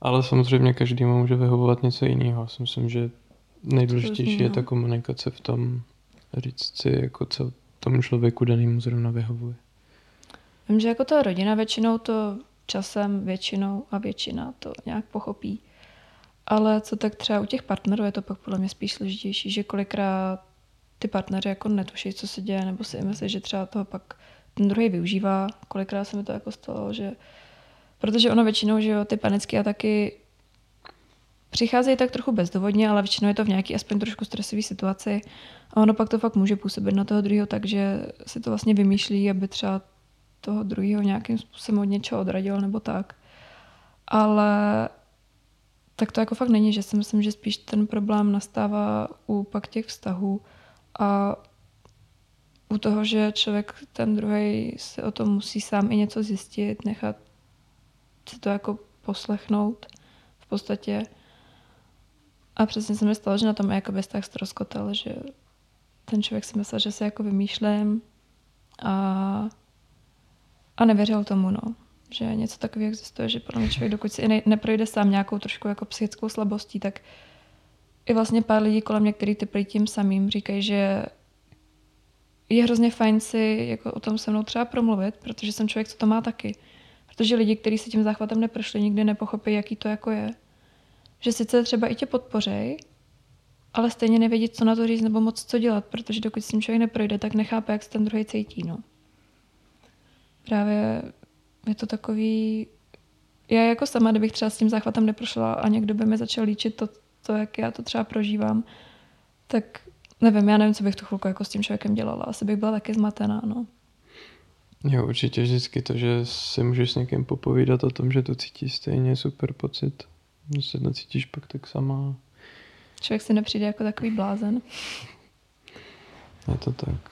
ale samozřejmě každému může vyhovovat něco jiného. Já si myslím, že nejdůležitější je ta no. komunikace v tom říct si, jako co tomu člověku danému zrovna vyhovuje. Vím, že jako ta rodina většinou to časem většinou a většina to nějak pochopí. Ale co tak třeba u těch partnerů je to pak podle mě spíš složitější, že kolikrát ty partneři jako netuší, co se děje, nebo si myslí, že třeba toho pak ten druhý využívá. Kolikrát se mi to jako stalo, že Protože ono většinou, že jo, ty panické ataky přicházejí tak trochu bezdůvodně, ale většinou je to v nějaký aspoň trošku stresové situaci. A ono pak to fakt může působit na toho druhého tak, že si to vlastně vymýšlí, aby třeba toho druhého nějakým způsobem od něčeho odradil nebo tak. Ale tak to jako fakt není, že si myslím, že spíš ten problém nastává u pak těch vztahů a u toho, že člověk ten druhý si o tom musí sám i něco zjistit, nechat si to jako poslechnout v podstatě. A přesně se mi stalo, že na tom jako vztah ztroskotal, že ten člověk si myslel, že se jako vymýšlím a, a nevěřil tomu, no. Že něco takového existuje, že podle mě člověk, dokud si ne, neprojde sám nějakou trošku jako psychickou slabostí, tak i vlastně pár lidí kolem mě, který ty tím samým říkají, že je hrozně fajn si jako o tom se mnou třeba promluvit, protože jsem člověk, co to má taky. Protože lidi, kteří si tím záchvatem neprošli, nikdy nepochopí, jaký to jako je. Že sice třeba i tě podpořej, ale stejně nevědí, co na to říct nebo moc co dělat, protože dokud s tím člověk neprojde, tak nechápe, jak se ten druhý cítí. No. Právě je to takový... Já jako sama, kdybych třeba s tím záchvatem neprošla a někdo by mi začal líčit to, to, jak já to třeba prožívám, tak nevím, já nevím, co bych tu chvilku jako s tím člověkem dělala. Asi bych byla taky zmatená, no. Jo, určitě vždycky to, že si můžeš s někým popovídat o tom, že to cítíš stejně super pocit. Že se necítíš pak tak sama. Člověk si nepřijde jako takový blázen. [laughs] Je to tak.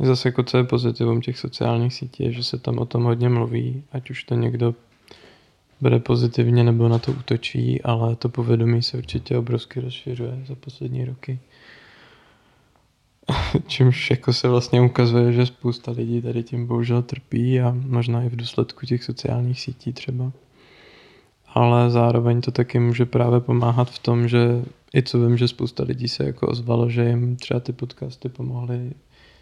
Zase jako co je pozitivum těch sociálních sítí, je, že se tam o tom hodně mluví, ať už to někdo bere pozitivně nebo na to útočí, ale to povědomí se určitě obrovsky rozšiřuje za poslední roky. [laughs] Čímž jako se vlastně ukazuje, že spousta lidí tady tím bohužel trpí a možná i v důsledku těch sociálních sítí třeba. Ale zároveň to taky může právě pomáhat v tom, že i co vím, že spousta lidí se jako ozvalo, že jim třeba ty podcasty pomohly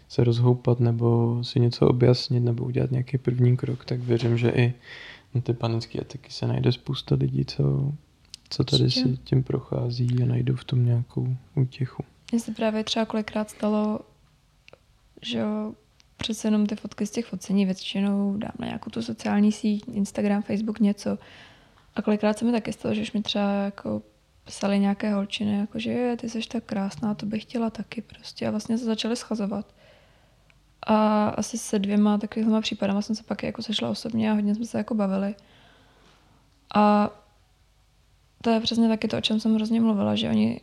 se rozhoupat nebo si něco objasnit nebo udělat nějaký první krok, tak věřím, že i na ty panické ataky se najde spousta lidí, co, co tady si tím prochází a najdou v tom nějakou útěchu. Mně se právě třeba kolikrát stalo, že přece jenom ty fotky z těch focení většinou dám na nějakou tu sociální síť, Instagram, Facebook, něco. A kolikrát se mi taky stalo, že už mi třeba jako psali nějaké holčiny, jako že je, ty jsi tak krásná, to bych chtěla taky prostě. A vlastně se začaly schazovat. A asi se dvěma takovýma případama jsem se pak jako sešla osobně a hodně jsme se jako bavili. A to je přesně taky to, o čem jsem hrozně mluvila, že oni,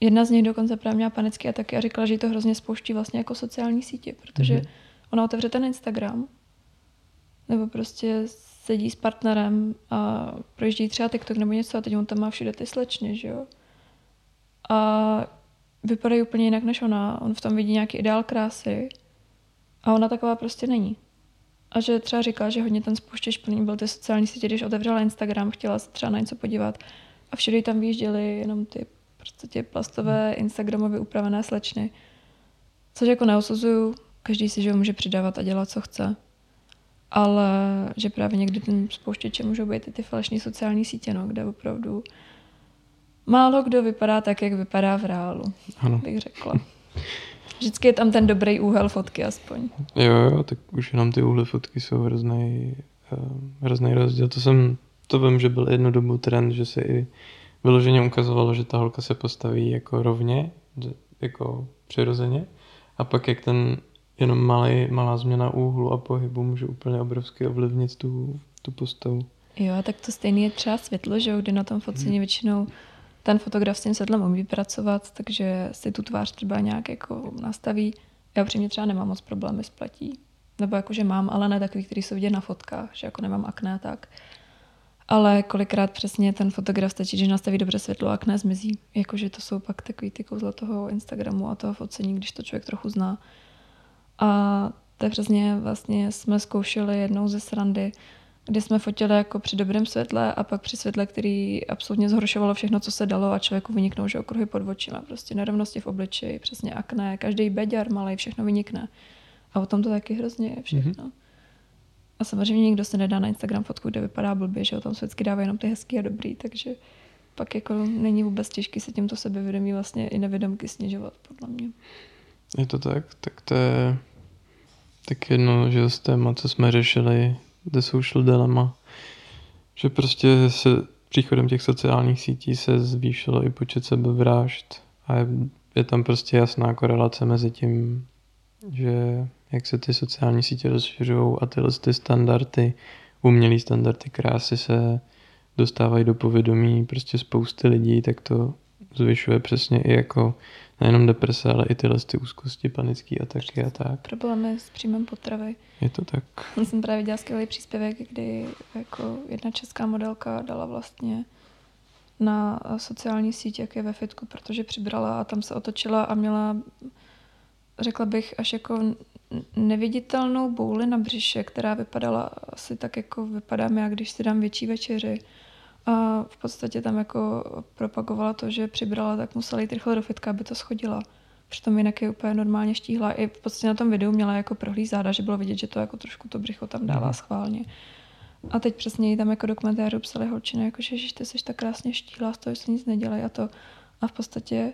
jedna z nich dokonce právě měla panický ataky a říkala, že jí to hrozně spouští vlastně jako sociální sítě, protože mm-hmm. ona otevře ten Instagram, nebo prostě sedí s partnerem a projíždí třeba TikTok nebo něco a teď on tam má všude ty slečny, že jo. A vypadají úplně jinak než ona. On v tom vidí nějaký ideál krásy a ona taková prostě není. A že třeba říká, že hodně ten spouštěč plný byl ty sociální sítě, když otevřela Instagram, chtěla se třeba na něco podívat a všude tam vyjížděly jenom ty prostě plastové Instagramově upravené slečny. Což jako neosuzuju, každý si že může přidávat a dělat, co chce. Ale že právě někdy ten spouštěče můžou být i ty falešné sociální sítě, no, kde opravdu málo kdo vypadá tak, jak vypadá v reálu, ano. bych řekla. [laughs] Vždycky je tam ten dobrý úhel fotky aspoň. Jo, jo, tak už jenom ty úhly fotky jsou hrozný, uh, hrozný rozdíl. To jsem, to vím, že byl jednu dobu trend, že se i vyloženě ukazovalo, že ta holka se postaví jako rovně, jako přirozeně. A pak jak ten jenom malý, malá změna úhlu a pohybu může úplně obrovsky ovlivnit tu, tu postavu. Jo, tak to stejný je třeba světlo, že kdy na tom focení hmm. většinou ten fotograf s tím světlem umí pracovat, takže si tu tvář třeba nějak jako nastaví. Já upřímně třeba nemám moc problémy s platí. Nebo jakože mám, ale ne takový, který jsou vidět na fotkách, že jako nemám akné tak. Ale kolikrát přesně ten fotograf stačí, že nastaví dobře světlo a akné zmizí. Jakože to jsou pak takový ty kouzla toho Instagramu a toho focení, když to člověk trochu zná. A to je přesně vlastně jsme zkoušeli jednou ze srandy, kdy jsme fotili jako při dobrém světle a pak při světle, který absolutně zhoršovalo všechno, co se dalo a člověku vyniknou, že okruhy pod očima, prostě nerovnosti v obličeji, přesně akné, každý beďar malý, všechno vynikne. A o tom to taky hrozně je všechno. Mm-hmm. A samozřejmě nikdo se nedá na Instagram fotku, kde vypadá blbě, že o tom vždycky dává jenom ty hezký a dobrý, takže pak jako není vůbec těžký se tímto sebevědomí vlastně i nevědomky snižovat, podle mě. Je to tak, tak to je tak jedno, že z téma, co jsme řešili The Social Dilemma, že prostě se příchodem těch sociálních sítí se zvýšilo i počet sebevrážd a je, je tam prostě jasná korelace mezi tím, že jak se ty sociální sítě rozšiřují a tyhle ty standardy, umělý standardy krásy se dostávají do povědomí prostě spousty lidí, tak to zvyšuje přesně i jako nejenom deprese, ale i tyhle ty úzkosti, panické ataky a tak. Problémy s příjmem potravy. Je to tak. Já jsem právě dělala skvělý příspěvek, kdy jako jedna česká modelka dala vlastně na sociální síť, jak je ve fitku, protože přibrala a tam se otočila a měla, řekla bych, až jako neviditelnou bouli na břiše, která vypadala asi tak, jako vypadám já, když si dám větší večeři a v podstatě tam jako propagovala to, že přibrala, tak musela jít rychle do fitka, aby to schodila. Přitom jinak je úplně normálně štíhla. I v podstatě na tom videu měla jako prohlý záda, že bylo vidět, že to jako trošku to břicho tam dává mhm. schválně. A teď přesně jí tam jako dokumentáři psali holčiny, jako že ty jsi tak krásně štíhla, z toho se nic nedělají a to. A v podstatě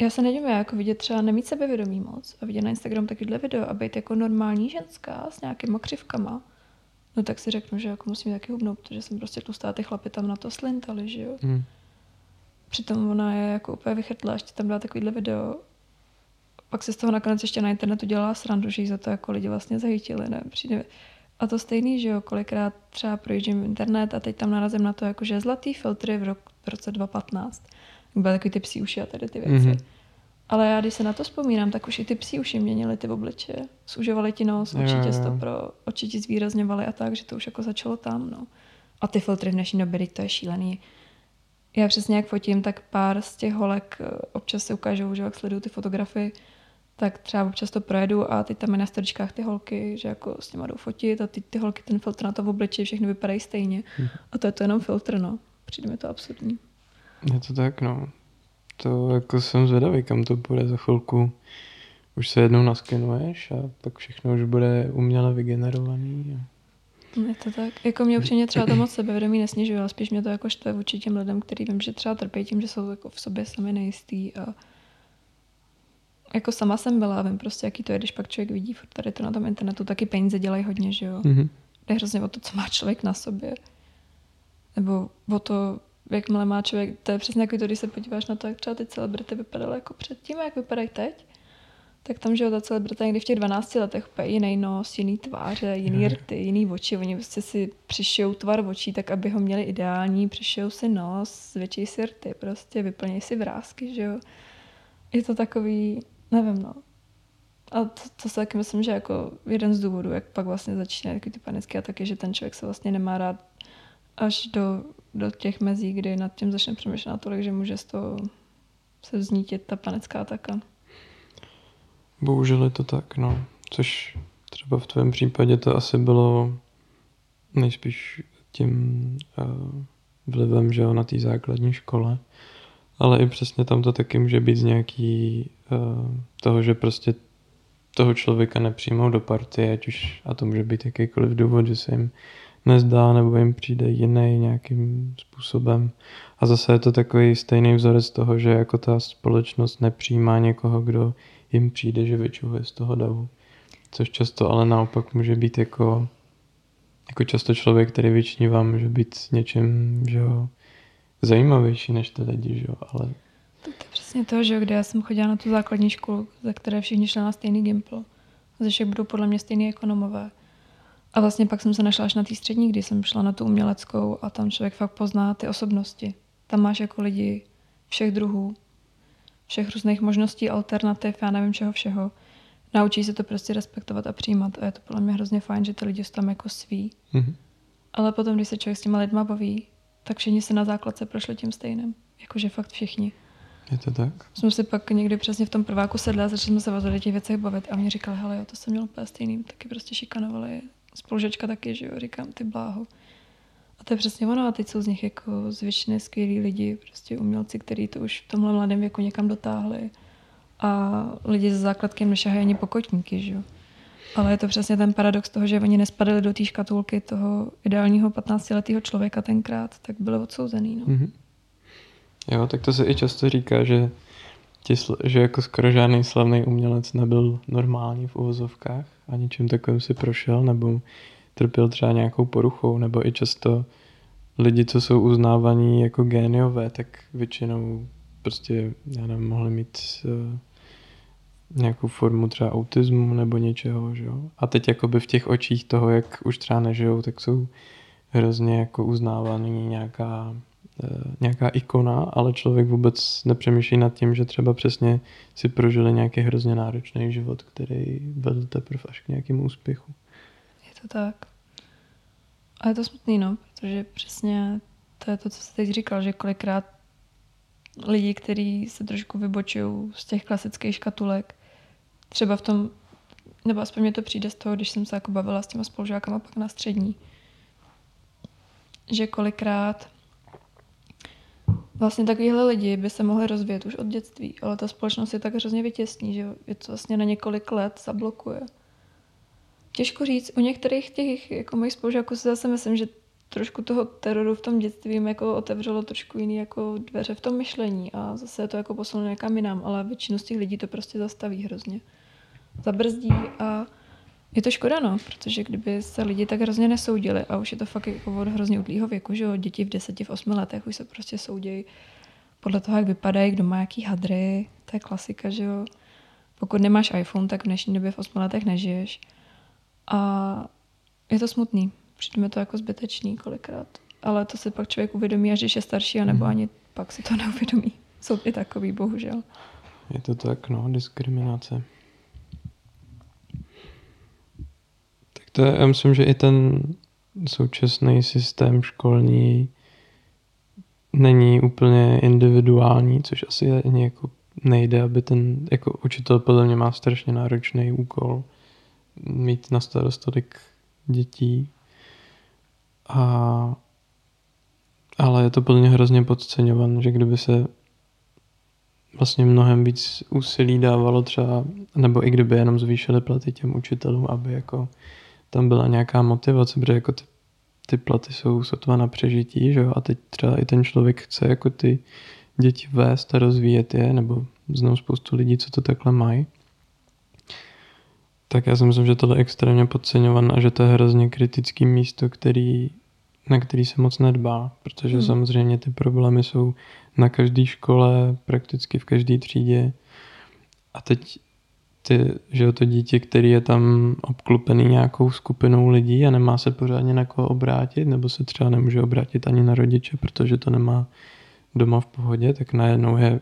já se nedivím, jako vidět třeba nemít sebevědomí moc a vidět na Instagram takovýhle video a být jako normální ženská s nějakýma křivkama no tak si řeknu, že jako musím taky hubnout, protože jsem prostě tlustá, ty chlapy tam na to slintali, že jo. Hmm. Přitom ona je jako úplně vychytla, ještě tam dala takovýhle video. Pak se z toho nakonec ještě na internetu dělala srandu, že jí za to jako lidi vlastně zahýtili, ne? Přijde. A to stejný, že jo, kolikrát třeba projíždím internet a teď tam narazím na to, jako že zlatý filtry v, rok, v roce 2015. Byly takový ty psí uši a tady ty věci. Mm-hmm. Ale já, když se na to vzpomínám, tak už i ty psí uši měnily ty obličeje. Zužovali ti nos, určitě to pro oči ti zvýrazňovali a tak, že to už jako začalo tam, no. A ty filtry v dnešní době, to je šílený. Já přesně jak fotím, tak pár z těch holek eh, občas se ukážou, že jak sleduju ty fotografy, tak třeba občas to projedu a teď tam je na storičkách ty holky, že jako s nimi jdou fotit a ty, ty holky ten filtr na to v obličeji, všechny vypadají stejně. Hm. A to je to jenom filtr, no. Přijde mi to absurdní. Je to tak, no. To jako jsem zvědavý, kam to bude za chvilku. Už se jednou naskenuješ a pak všechno už bude uměle vygenerovaný. Je to tak. Jako mě upřímně třeba to moc sebevědomí nesnižuje, ale spíš mě to jako štve vůči těm lidem, který vím, že třeba trpí tím, že jsou jako v sobě sami nejistý a jako sama jsem byla, vím prostě, jaký to je, když pak člověk vidí furt tady to na tom internetu, taky peníze dělají hodně, že jo. Mhm. Jde hrozně o to, co má člověk na sobě. Nebo o to, jakmile má člověk, to je přesně jako to, když se podíváš na to, jak třeba ty celebrity vypadaly jako předtím a jak vypadají teď, tak tam, že jo, ta celebrita někdy v těch 12 letech úplně jiný nos, jiný tváře, jiný Jo. rty, jiný oči. Oni prostě si přišijou tvar očí, tak aby ho měli ideální, přišijou si nos, zvětší si rty, prostě vyplnějí si vrázky, že jo. Je to takový, nevím, no. A to, to si taky myslím, že jako jeden z důvodů, jak pak vlastně začínají takový ty panické ataky, že ten člověk se vlastně nemá rád až do, do těch mezí, kdy nad tím začne přemýšlet natolik, že může z toho se vznítit ta panická ataka. Bohužel je to tak, no. Což třeba v tvém případě to asi bylo nejspíš tím uh, vlivem, že jo, na té základní škole. Ale i přesně tam to taky může být z nějaký uh, toho, že prostě toho člověka nepřijmou do party, ať už, a to může být jakýkoliv důvod, že se jim nezdá, nebo jim přijde jiný nějakým způsobem. A zase je to takový stejný vzorec toho, že jako ta společnost nepřijímá někoho, kdo jim přijde, že vyčuhuje z toho davu. Což často ale naopak může být jako, jako často člověk, který vyčnívá, může být s něčím, že jo, zajímavější než ty lidi, že jo, ale To, je přesně to, že jo, kde já jsem chodila na tu základní školu, ze které všichni šli na stejný gimpl. Ze všech budou podle mě stejný ekonomové. A vlastně pak jsem se našla až na té střední, kdy jsem šla na tu uměleckou a tam člověk fakt pozná ty osobnosti. Tam máš jako lidi všech druhů, všech různých možností, alternativ, já nevím čeho všeho. Naučí se to prostě respektovat a přijímat a je to podle mě hrozně fajn, že ty lidi jsou tam jako sví. mhm. Ale potom, když se člověk s těma lidma baví, tak všichni se na základce prošli tím stejným. Jakože fakt všichni. je to tak. Jsme si pak někdy přesně v tom prváku sedli a začali jsme se o těch věcech bavit a mě říkali, hele jo, to jsem měl úplně stejný, taky prostě šikanovali, spolužečka taky, že jo, říkám, ty bláho. A to je přesně ono a teď jsou z nich jako z většiny skvělí lidi, prostě umělci, kteří to už v tomhle mladém věku někam dotáhli a lidi ze základky nešahají ani pokotníky, že jo. Ale je to přesně ten paradox toho, že oni nespadali do té škatulky toho ideálního 15-letého člověka tenkrát, tak byli odsouzený. No. Mhm. Jo, tak to se i často říká, že, ti, že jako skoro žádný slavný umělec nebyl normální v uvozovkách a ničím takovým si prošel, nebo trpěl třeba nějakou poruchou, nebo i často lidi, co jsou uznávaní jako géniové, tak většinou prostě, já nevím, mohli mít nějakou formu třeba autismu nebo něčeho, že jo. A teď jakoby v těch očích toho, jak už třeba nežijou, tak jsou hrozně jako uznávaný nějaká, nějaká ikona, ale člověk vůbec nepřemýšlí nad tím, že třeba přesně si prožili nějaký hrozně náročný život, který vedl teprve až k nějakému úspěchu. Je to tak. A je to smutný, no, protože přesně to je to, co jsi teď říkal, že kolikrát lidi, kteří se trošku vybočují z těch klasických škatulek, třeba v tom, nebo aspoň mě to přijde z toho, když jsem se jako bavila s těma spolužákama pak na střední, že kolikrát vlastně takovýhle lidi by se mohli rozvíjet už od dětství, ale ta společnost je tak hrozně vytěsní, že je to vlastně na několik let zablokuje. Těžko říct, u některých těch jako mojich spolužáků si zase myslím, že trošku toho teroru v tom dětství jim jako otevřelo trošku jiný jako dveře v tom myšlení a zase je to jako posunulo někam jinam, ale většinu z těch lidí to prostě zastaví hrozně. Zabrzdí a je to škoda, no, protože kdyby se lidi tak hrozně nesoudili a už je to fakt jako od hrozně udlýho věku, že jo, děti v deseti, v osmi letech už se prostě soudějí podle toho, jak vypadají, kdo má jaký hadry, to je klasika, že jo. Pokud nemáš iPhone, tak v dnešní době v osmi letech nežiješ. A je to smutný. Přijde mi to jako zbytečný kolikrát. Ale to si pak člověk uvědomí, až když je starší, anebo Mhm. ani pak si to neuvědomí. Jsou i takový, bohužel. Je to tak, no, diskriminace. To já myslím, že i ten současný systém školní není úplně individuální, což asi ani jako nejde, aby ten, jako učitel podle mě má strašně náročný úkol mít na starost tolik dětí. A, ale je to podle mě hrozně podceňovan, že kdyby se vlastně mnohem víc úsilí dávalo třeba, nebo i kdyby jenom zvýšili platy těm učitelům, aby jako tam byla nějaká motivace, protože jako ty, ty platy jsou sotva na přežití, že jo, a teď třeba i ten člověk chce jako ty děti vést a rozvíjet je, nebo znám spoustu lidí, co to takhle mají. Tak já si myslím, že tohle je extrémně podceňované a že to je hrozně kritický místo, který, na který se moc nedbá, protože hmm. samozřejmě ty problémy jsou na každé škole, prakticky v každé třídě. A teď ty, že to dítě, který je tam obklopený nějakou skupinou lidí a nemá se pořádně na koho obrátit, nebo se třeba nemůže obrátit ani na rodiče, protože to nemá doma v pohodě, tak najednou je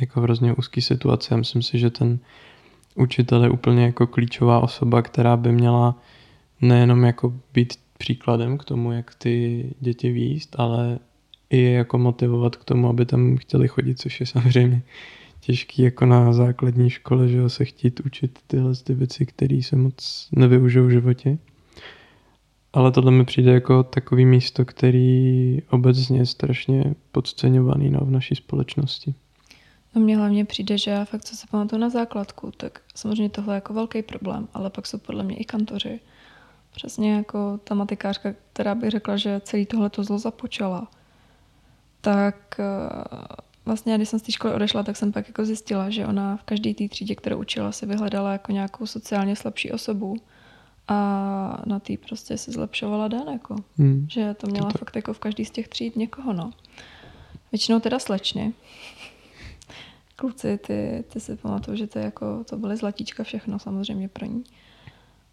jako v hrozně úzký situace. Já myslím si, že ten učitel je úplně jako klíčová osoba, která by měla nejenom jako být příkladem k tomu, jak ty děti výst, ale i je jako motivovat k tomu, aby tam chtěli chodit, což je samozřejmě těžký jako na základní škole, že se chtít učit tyhle ty věci, které se moc nevyužijou v životě. Ale tohle mi přijde jako takový místo, který obecně je strašně podceňovaný no, v naší společnosti. No mně hlavně přijde, že já fakt, co se pamatuju na základku, tak samozřejmě tohle je jako velký problém, ale pak jsou podle mě i kantoři. Přesně jako ta matikářka, která by řekla, že celý tohle to zlo započala. Tak eh, vlastně, když jsem z té školy odešla, tak jsem pak jako zjistila, že ona v každé té třídě, kterou učila, si vyhledala jako nějakou sociálně slabší osobu a na té prostě se zlepšovala den, jako. Hmm. Že to měla to fakt jako v každý z těch tříd někoho, no. Většinou teda slečny. [laughs] Kluci, ty, ty si pamatuju, že to, jako, to byly zlatíčka všechno samozřejmě pro ní.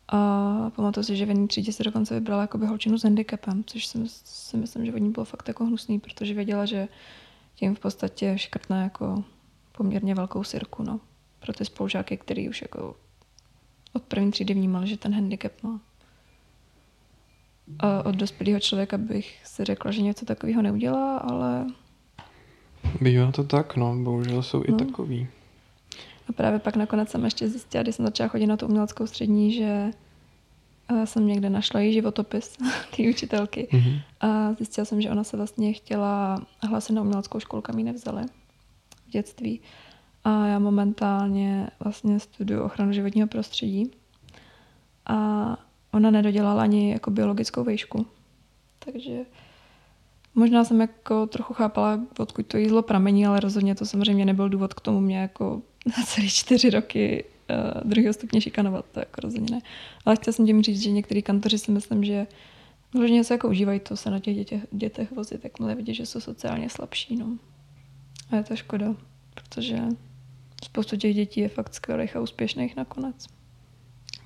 A pamatuju si, že v jedné třídě se dokonce vybrala jako holčinu s handicapem, což si, si myslím, že od ní bylo fakt jako hnusný, protože věděla, že tím v podstatě škrtne jako poměrně velkou sirku, no. Pro ty spolužáky, který už jako od první třídy vnímali, že ten handicap má. A od dospělého člověka bych si řekla, že něco takového neudělá, ale... Bývá to tak, no, bohužel jsou no. i takový. A právě pak nakonec jsem ještě zjistila, když jsem začala chodit na tu uměleckou střední, že jsem někde našla její životopis, [laughs] té učitelky. Mm-hmm. A zjistila jsem, že ona se vlastně chtěla hlásit na uměleckou školu, kam ji nevzali v dětství. A já momentálně vlastně studuju ochranu životního prostředí. A ona nedodělala ani jako biologickou výšku. Takže možná jsem jako trochu chápala, odkud to jízlo pramení, ale rozhodně to samozřejmě nebyl důvod k tomu mě jako [laughs] na celý čtyři roky uh, druhého stupně šikanovat, to jako rozhodně ne. Ale chtěla jsem tím říct, že některý kantoři si myslím, že vložně se jako užívají to se na těch dětech, dětech vozit, tak měli vidět, že jsou sociálně slabší. No. A je to škoda, protože spoustu těch dětí je fakt skvělých a úspěšných nakonec.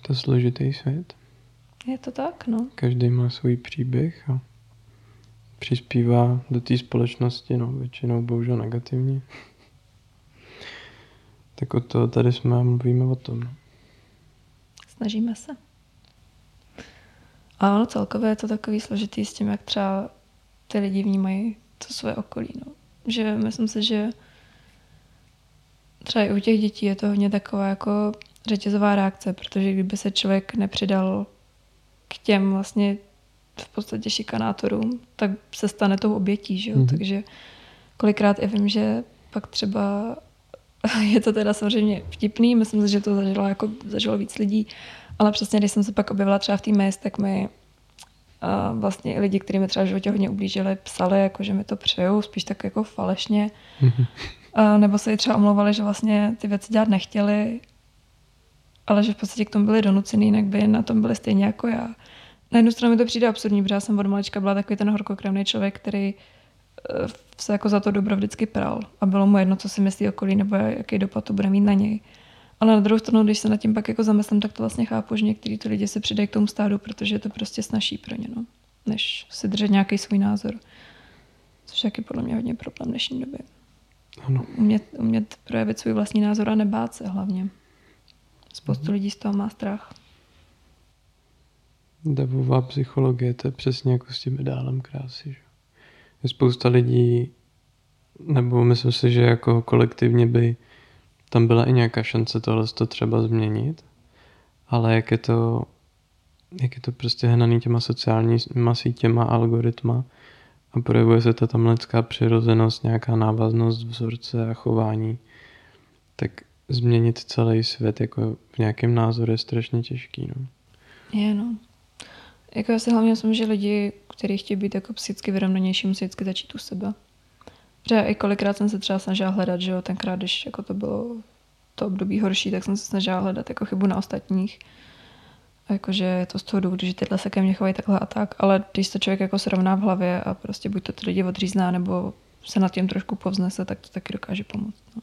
To je složitý svět. Je to tak, no. Každý má svůj příběh a přispívá do té společnosti, no většinou bohužel negativně. Tak o to tady jsme a mluvíme o tom. Snažíme se. A ono celkově je to takový složitý s tím, jak třeba ty lidi vnímají to své okolí. No. Že myslím si, že třeba i u těch dětí je to hodně taková jako řetězová reakce, protože kdyby se člověk nepřidal k těm vlastně v podstatě šikanátorům, tak se stane tou obětí, že jo? Mm-hmm. Takže kolikrát já vím, že pak třeba [laughs] je to teda samozřejmě vtipný, myslím si, že to zažilo, jako, zažilo víc lidí, ale přesně, když jsem se pak objevila třeba v té mes, tak mi a vlastně i lidi, kteří mi třeba v životě hodně ublížili, psali, jako, že mi to přejou, spíš tak jako falešně. [laughs] A nebo se i třeba omlouvali, že vlastně ty věci dělat nechtěli, ale že v podstatě k tomu byli donucený, jinak by na tom byli stejně jako já. Na jednu stranu mi to přijde absurdní, protože já jsem od malička byla takový ten horkokrevný člověk, který Eh, se jako za to dobro vždycky pral a bylo mu jedno, co si myslí okolí nebo jaký dopad to bude mít na něj. Ale na druhou stranu, když se nad tím pak jako zamyslím, tak to vlastně chápu, že některý ty lidi se přidají k tomu stádu, protože je to prostě snaží pro ně, no, než si držet nějaký svůj názor. Což je podle mě hodně problém v dnešní době. Ano. Umět, umět projevit svůj vlastní názor a nebát se hlavně. Spoustu mhm. lidí z toho má strach. Davová psychologie, to je přesně jako s tím ideálem krásy. Že? Je spousta lidí, nebo myslím si, že jako kolektivně by tam byla i nějaká šance tohle to třeba změnit, ale jak je to, jak je to prostě hnaný těma sociálníma sítěma, algoritma a projevuje se ta tam lidská přirozenost, nějaká návaznost, vzorce a chování, tak změnit celý svět jako v nějakém názoru je strašně těžký. No. Je, no. Jako já si hlavně myslím, že lidi, kteří chtějí být jako psychicky vyrovnanější, musí vždycky začít u sebe. Že i kolikrát jsem se třeba snažila hledat, že jo, tenkrát, když jako to bylo to období horší, tak jsem se snažila hledat jako chybu na ostatních. A jakože je to z toho důvodu, že tyhle se ke mně chovají takhle a tak, ale když to člověk jako srovná v hlavě a prostě buď to ty lidi odřízná, nebo se nad tím trošku povznese, tak to taky dokáže pomoct. No.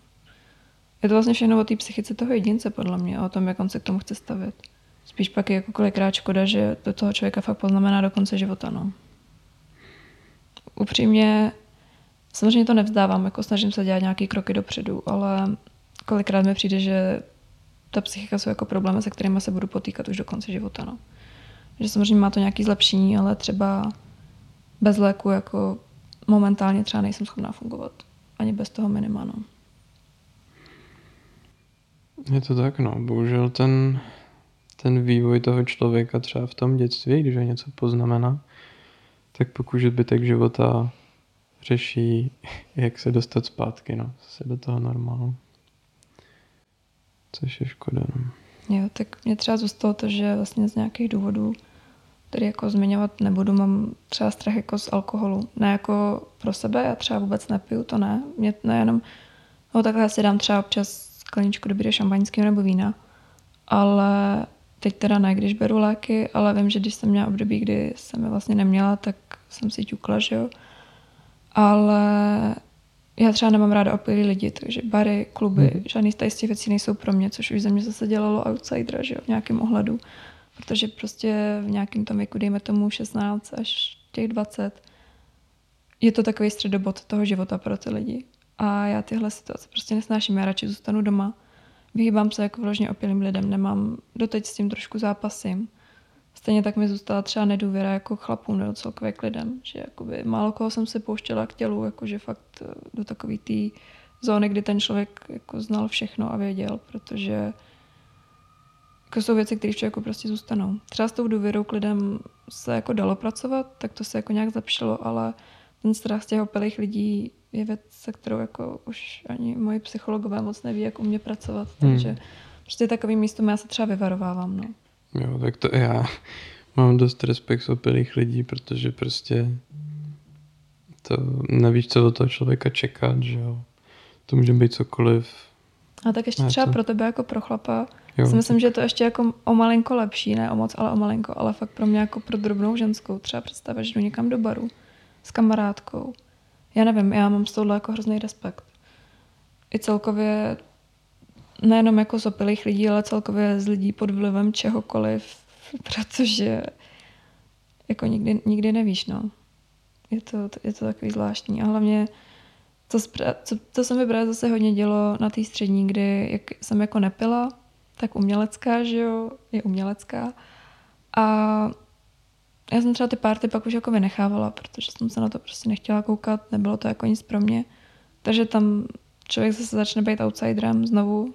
Je to vlastně všechno o té psychice toho jedince, podle mě, a o tom, jak on se k tomu chce stavět. Spíš pak je jako kolikrát škoda, že to toho člověka fakt poznamená do konce života. No. Upřímně, samozřejmě to nevzdávám, jako snažím se dělat nějaké kroky dopředu, ale kolikrát mi přijde, že ta psychika jsou jako problémy, se kterými se budu potýkat už do konce života. No. Že samozřejmě má to nějaké zlepšení, ale třeba bez léku jako momentálně třeba nejsem schopná fungovat. Ani bez toho minima. No. Je to tak, no. Bohužel ten, ten vývoj toho člověka třeba v tom dětství, když ho něco poznamená, tak pokud zbytek života řeší, [laughs] jak se dostat zpátky, no, se do toho normálu. Což je škoda, no. Jo, tak mě třeba zůstalo to, že vlastně z nějakých důvodů, který jako zmiňovat nebudu, mám třeba strach jako z alkoholu. Ne jako pro sebe, já třeba vůbec nepiju, to ne. Mě nejenom, no takhle si dám třeba občas skleničku dobrý šampaňského nebo vína, ale teď teda ne, když beru léky, ale vím, že když jsem měla období, kdy jsem je vlastně neměla, tak jsem si ťukla, že jo. Ale já třeba nemám ráda opilí lidi, takže bary, kluby, mm. žádný z těch věcí nejsou pro mě, což už ze mě zase dělalo outsidera, že jo, v nějakém ohledu. Protože prostě v nějakém tom věku, dejme tomu 16 až těch 20, je to takový středobod toho života pro ty lidi. A já tyhle situace prostě nesnáším, já radši zůstanu doma. Vyhýbám se jako vložně opilým lidem, nemám, doteď s tím trošku zápasím. Stejně tak mi zůstala třeba nedůvěra jako chlapům nebo celkově k lidem, že jakoby málo koho jsem se pouštěla k tělu, jakože fakt eh, do takové té zóny, kdy ten člověk jako znal všechno a věděl, protože jako jsou věci, které člověku prostě zůstanou. Třeba s tou důvěrou k lidem se jako dalo pracovat, tak to se jako nějak zlepšilo, ale ten strach z těch opilých lidí je věc, se kterou jako už ani moji psychologové moc neví, jak u mě pracovat. Hmm. Takže prostě takovým místem já se třeba vyvarovávám. No. Jo, tak to já mám dost respekt opilých lidí, protože prostě to nevíš, co od toho člověka čekat, že jo. To může být cokoliv. A tak ještě třeba to... pro tebe jako pro chlapa, jo. si myslím, že je to ještě jako o malinko lepší, ne o moc, ale o malinko, ale fakt pro mě jako pro drobnou ženskou třeba představit, že jdu někam do baru s kamarádkou. Já nevím, já mám s touhle jako hrozný respekt. I celkově nejenom jako z opilých lidí, ale celkově z lidí pod vlivem čehokoliv, [laughs] protože jako nikdy, nikdy nevíš, no. Je to, je to takový zvláštní. A hlavně to, co, to se mi právě zase hodně dělo na té střední, kdy jak jsem jako nepila, tak umělecká, že jo, je umělecká. A já jsem třeba ty párty pak už jako vynechávala, protože jsem se na to prostě nechtěla koukat, nebylo to jako nic pro mě. Takže tam člověk zase začne být outsiderem znovu,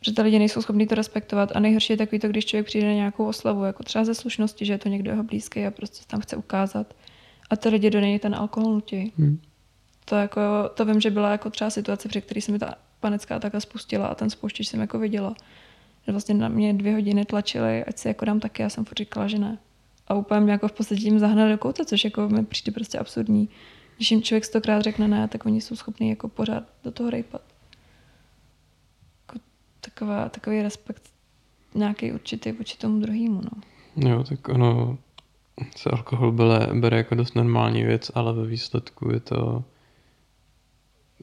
že ty lidi nejsou schopni to respektovat a nejhorší je takový to, když člověk přijde na nějakou oslavu, jako třeba ze slušnosti, že je to někdo jeho blízký a prostě tam chce ukázat a ty lidi do něj ten alkohol nutí. Hmm. To, jako, to vím, že byla jako třeba situace, při které se mi ta panecká takhle spustila a ten spouštěč jsem jako viděla. Že vlastně na mě dvě hodiny tlačili, ať si jako dám taky, já jsem furt říkala, že ne. A úplně jako v podstatě tím zahnali do kouta, což jako mi přijde prostě absurdní. Když jim člověk stokrát řekne ne, tak oni jsou schopni jako pořád do toho rejpat taková, takový respekt nějaký určitý vůči tomu druhému. No. Jo, tak ono se alkohol bere, bere jako dost normální věc, ale ve výsledku je to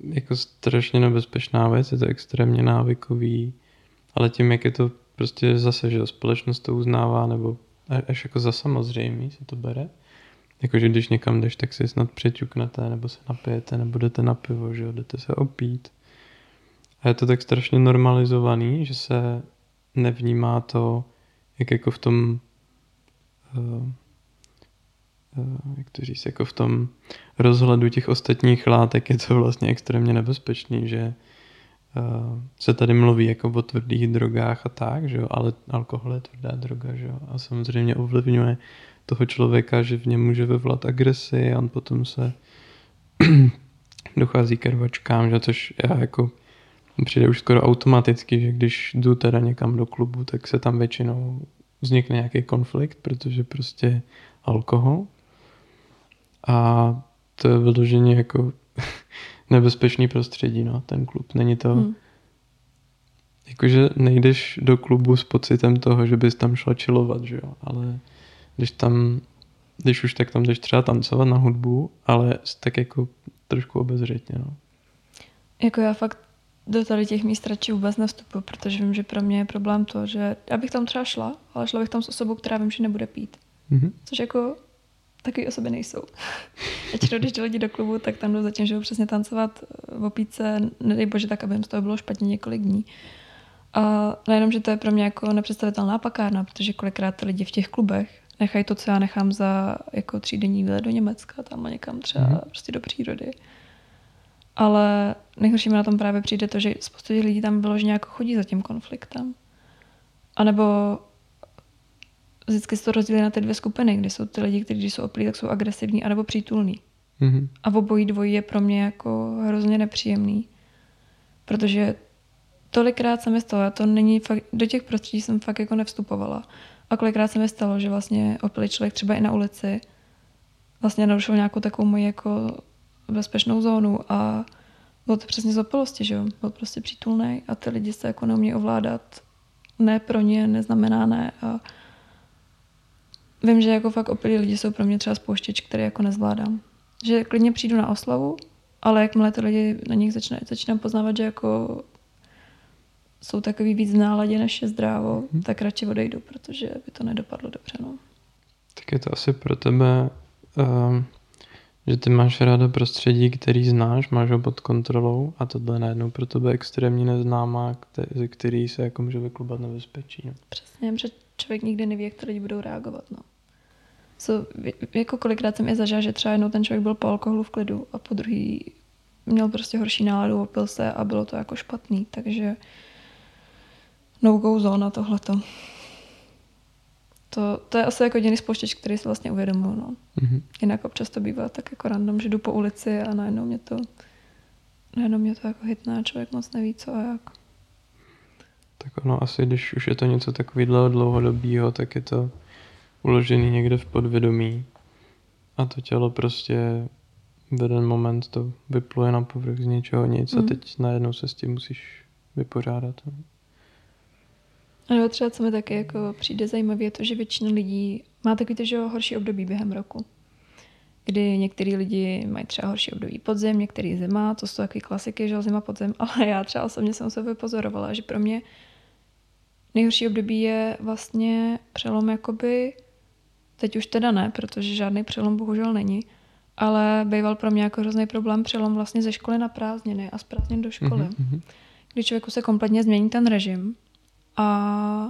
jako strašně nebezpečná věc, je to extrémně návykový, ale tím, jak je to prostě zase, že společnost to uznává, nebo až jako za samozřejmý se to bere, jakože když někam jdeš, tak si snad přeťuknete, nebo se napijete, nebo jdete na pivo, že jo, jdete se opít, a je to tak strašně normalizovaný, že se nevnímá to, jak jako v tom uh, jak to říct, jako v tom rozhledu těch ostatních látek je to vlastně extrémně nebezpečný, že se tady mluví jako o tvrdých drogách a tak, že jo, ale alkohol je tvrdá droga, že jo, a samozřejmě ovlivňuje toho člověka, že v něm může vyvolat agresi a on potom se [clears throat] dochází k rvačkám, že což já jako přijde už skoro automaticky, že když jdu teda někam do klubu, tak se tam většinou vznikne nějaký konflikt, protože prostě alkohol. A to je vyloženě jako [laughs] nebezpečný prostředí, no, ten klub. Není to... Hmm. Jakože nejdeš do klubu s pocitem toho, že bys tam šla čilovat, že jo, ale když tam, když už tak tam jdeš třeba tancovat na hudbu, ale tak jako trošku obezřetně, no. Jako já fakt do tady těch míst radši vůbec nevstupu, protože vím, že pro mě je problém to, že já bych tam třeba šla, ale šla bych tam s osobou, která vím, že nebude pít. Mm-hmm. Což jako takové osoby nejsou. [laughs] Většinou, když lidi do klubu, tak tam jdu zatím, že přesně tancovat v opíce, nedej bože, tak aby jim z toho bylo špatně několik dní. A nejenom, že to je pro mě jako nepředstavitelná pakárna, protože kolikrát ty lidi v těch klubech nechají to, co já nechám za jako třídenní výlet do Německa, tam někam třeba mm-hmm. prostě do přírody. Ale nejhorší mi na tom právě přijde to, že spoustu těch lidí tam vyloženě jako chodí za tím konfliktem. A nebo vždycky se to rozdělí na ty dvě skupiny, kde jsou ty lidi, kteří když jsou oplí, tak jsou agresivní, anebo přítulní. Mm-hmm. A v obojí dvojí je pro mě jako hrozně nepříjemný. Protože tolikrát se mi stalo, a to není fakt, do těch prostředí jsem fakt jako nevstupovala. A kolikrát se mi stalo, že vlastně opilý člověk třeba i na ulici vlastně narušil nějakou takovou moji jako bezpečnou zónu a bylo to přesně z opilosti, že jo? Byl prostě přítulný a ty lidi se jako neumí ovládat. Ne pro ně neznamená ne a vím, že jako fakt opilí lidi jsou pro mě třeba spouštěč, který jako nezvládám. Že klidně přijdu na oslavu, ale jakmile ty lidi na nich začne, začínám poznávat, že jako jsou takový víc v náladě než je zdrávo, hmm. tak radši odejdu, protože by to nedopadlo dobře. No. Tak je to asi pro tebe, um, že ty máš ráda prostředí, který znáš, máš ho pod kontrolou a tohle najednou pro tebe extrémně neznámá, který, který se jako může vyklubat nebezpečí. No. Přesně, protože člověk nikdy neví, jak to lidi budou reagovat. No. So, jako kolikrát jsem je zažila, že třeba jednou ten člověk byl po alkoholu v klidu a po druhý měl prostě horší náladu, opil se a bylo to jako špatný, takže no-go zóna tohleto. To, to je asi jako jediný spouštěč, který si vlastně uvědomuji. No. Mm-hmm. Jinak občas to bývá tak jako random, že jdu po ulici a najednou mě to najednou mě to jako hitná, člověk moc neví co a jak. Tak ono asi, když už je to něco takového dlouhodobého, tak je to uložený někde v podvědomí a to tělo prostě v jeden moment to vypluje na povrch z ničeho nic mm. a mhm. teď najednou se s tím musíš vypořádat. A nebo třeba, co mi taky jako přijde zajímavé, je to, že většina lidí má takový to, že horší období během roku. Kdy některý lidi mají třeba horší období podzim, některý zima, to jsou takové klasiky, že zima podzim, [laughs] ale já třeba osobně jsem se vypozorovala, že pro mě nejhorší období je vlastně přelom jakoby, teď už teda ne, protože žádný přelom bohužel není, ale býval pro mě jako hrozný problém přelom vlastně ze školy na prázdniny a z prázdnin do školy. Mm-hmm. Kdy člověku se kompletně změní ten režim a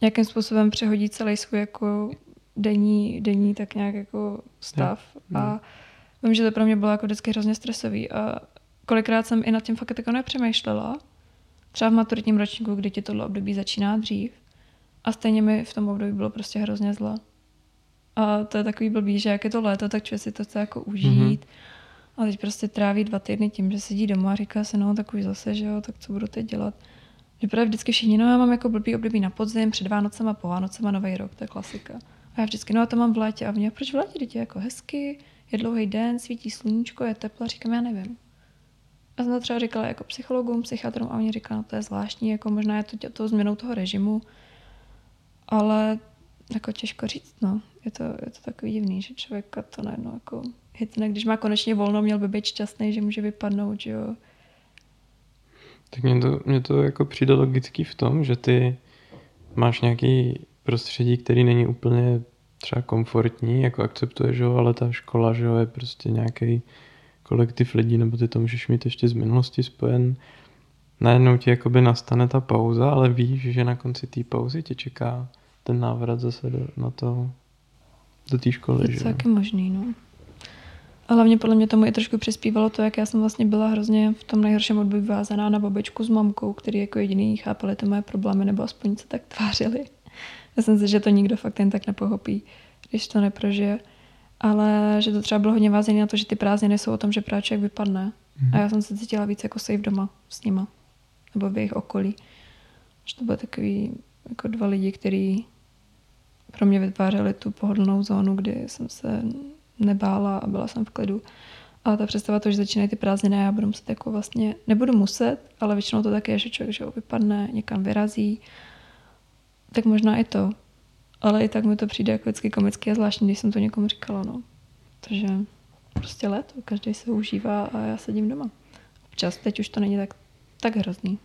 nějakým způsobem přehodí celý svůj jako denní, denní tak nějak jako stav. Yeah. A vím, že to pro mě bylo jako vždycky hrozně stresový a kolikrát jsem i nad tím fakt jako nepřemýšlela. Třeba v maturitním ročníku, kdy ti tohle období začíná dřív. A stejně mi v tom období bylo prostě hrozně zle. A to je takový blbý, že jak je to léto, tak člověk si to chce jako užít. Mm-hmm. A teď prostě tráví dva týdny tím, že sedí doma a říká se, no tak už zase, že jo, tak co budu teď dělat. Že právě vždycky všichni, no já mám jako blbý období na podzim, před Vánocema, po Vánocema, Nový rok, to je klasika. A já vždycky, no a to mám v létě a v mě, proč v létě, je jako hezky, je dlouhý den, svítí sluníčko, je teplo, říkám, já nevím. A jsem to třeba říkala jako psychologům, psychiatrům a oni říkali, no to je zvláštní, jako možná je to to změnou toho režimu, ale jako těžko říct, no. Je to, je to takový divný, že člověka to najednou jako hitne, když má konečně volno, měl by být šťastný, že může vypadnout, že jo, tak mě to, mě to jako přijde logický v tom, že ty máš nějaký prostředí, který není úplně třeba komfortní, jako akceptuješ ho, ale ta škola, že jo, je prostě nějaký kolektiv lidí, nebo ty to můžeš mít ještě z minulosti spojen. Najednou ti jakoby nastane ta pauza, ale víš, že na konci té pauzy tě čeká ten návrat zase do, na to, do té školy. Je to taky možný, no. A hlavně podle mě tomu i trošku přispívalo to, jak já jsem vlastně byla hrozně v tom nejhorším období vázaná na babičku s mamkou, který jako jediný chápali ty moje problémy, nebo aspoň se tak tvářili. Já jsem si, že to nikdo fakt jen tak nepochopí, když to neprožije. Ale že to třeba bylo hodně vázané na to, že ty prázdniny jsou o tom, že práček vypadne. Mm. A já jsem se cítila víc jako safe doma s nima. Nebo v jejich okolí. Že to byly takový jako dva lidi, kteří pro mě vytvářeli tu pohodlnou zónu, kdy jsem se nebála a byla jsem v klidu. Ale ta představa to, že začínají ty prázdniny a já budu muset jako vlastně, nebudu muset, ale většinou to také je, že člověk že vypadne, někam vyrazí, tak možná i to. Ale i tak mi to přijde jako vždycky komicky a zvláštní, když jsem to někomu říkala, no. Takže prostě léto, každý se užívá a já sedím doma. Občas, teď už to není tak, tak hrozný.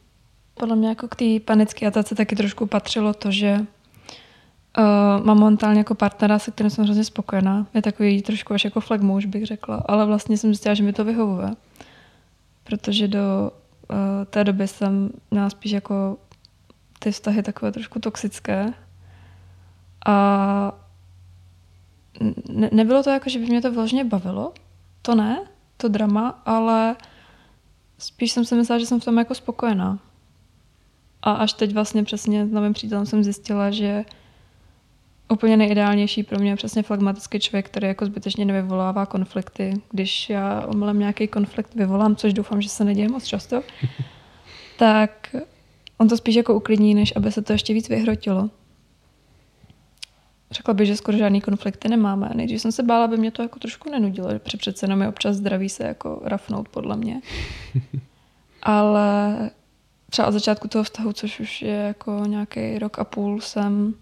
Podle mě jako k té panické atace taky trošku patřilo to, že uh, mám momentálně jako partnera, se kterým jsem hrozně spokojená. Je takový trošku až jako flagmouš, bych řekla, ale vlastně jsem zjistila, že mi to vyhovuje. Protože do uh, té doby jsem měla spíš jako ty vztahy takové trošku toxické. A ne, nebylo to jako, že by mě to vložně bavilo, to ne, to drama, ale spíš jsem si myslela, že jsem v tom jako spokojená. A až teď vlastně přesně s novým přítelem jsem zjistila, že úplně nejideálnější pro mě je přesně flegmatický člověk, který jako zbytečně nevyvolává konflikty. Když já omylem nějaký konflikt vyvolám, což doufám, že se neděje moc často, [laughs] tak on to spíš jako uklidní, než aby se to ještě víc vyhrotilo. Řekla bych, že skoro žádný konflikty nemáme. Nejdřív jsem se bála, aby mě to jako trošku nenudilo, že přece jenom je občas zdraví se jako rafnout podle mě. [laughs] Ale třeba od začátku toho vztahu, což už je jako nějaký rok a půl, jsem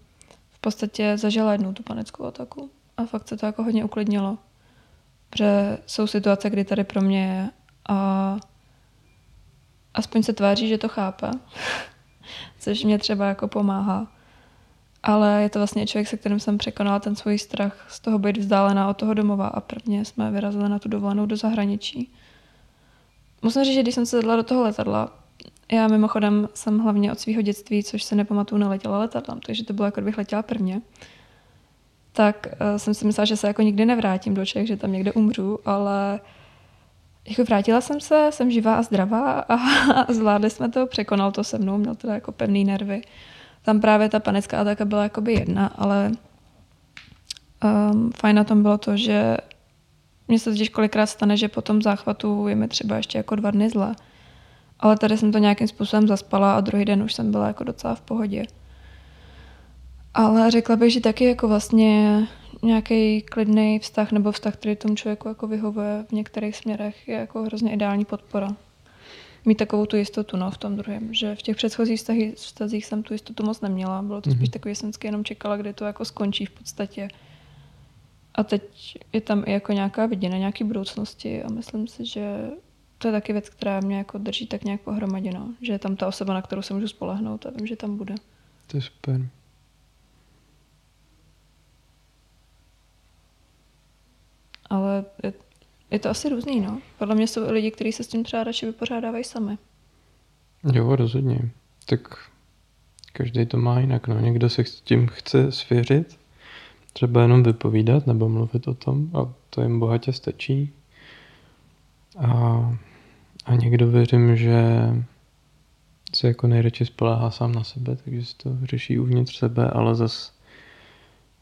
podstatě zažila jednu tu panickou ataku. A fakt se to jako hodně uklidnilo. Protože jsou situace, kdy tady pro mě je a aspoň se tváří, že to chápe. [laughs] Což mě třeba jako pomáhá. Ale je to vlastně člověk, se kterým jsem překonala ten svůj strach z toho být vzdálená od toho domova a prvně jsme vyrazili na tu dovolenou do zahraničí. Musím říct, že když jsem se zadala do toho letadla, já mimochodem jsem hlavně od svého dětství, což se nepamatuju, neletěla letadlem, takže to bylo jako kdybych letěla prvně. Tak uh, jsem si myslela, že se jako nikdy nevrátím do Čech, že tam někde umřu, ale jako vrátila jsem se, jsem živá a zdravá a, a [laughs] zvládli jsme to, překonal to se mnou, měl teda jako pevný nervy. Tam právě ta panická ataka byla jakoby jedna, ale um, fajn na tom bylo to, že mně se totiž kolikrát stane, že po tom záchvatu je mi třeba ještě jako dva dny zle. Ale tady jsem to nějakým způsobem zaspala a druhý den už jsem byla jako docela v pohodě. Ale řekla bych, že taky jako vlastně nějaký klidný vztah nebo vztah, který tomu člověku jako vyhovuje v některých směrech, je jako hrozně ideální podpora. Mít takovou tu jistotu no, v tom druhém, že v těch předchozích vztazích, vztazích jsem tu jistotu moc neměla. Bylo to mm-hmm. spíš mhm. takový, že jsem jenom čekala, kdy to jako skončí v podstatě. A teď je tam i jako nějaká viděna, nějaký budoucnosti a myslím si, že to je taky věc, která mě jako drží tak nějak pohromadě, no. že je tam ta osoba, na kterou se můžu spolehnout a vím, že tam bude. To je super. Ale je, je to asi různý, no. Podle mě jsou lidi, kteří se s tím třeba radši vypořádávají sami. Jo, rozhodně. Tak každý to má jinak, no. Někdo se s tím chce svěřit, třeba jenom vypovídat nebo mluvit o tom a to jim bohatě stačí. A a někdo věřím, že se jako nejradši spoléhá sám na sebe, takže se to řeší uvnitř sebe, ale zas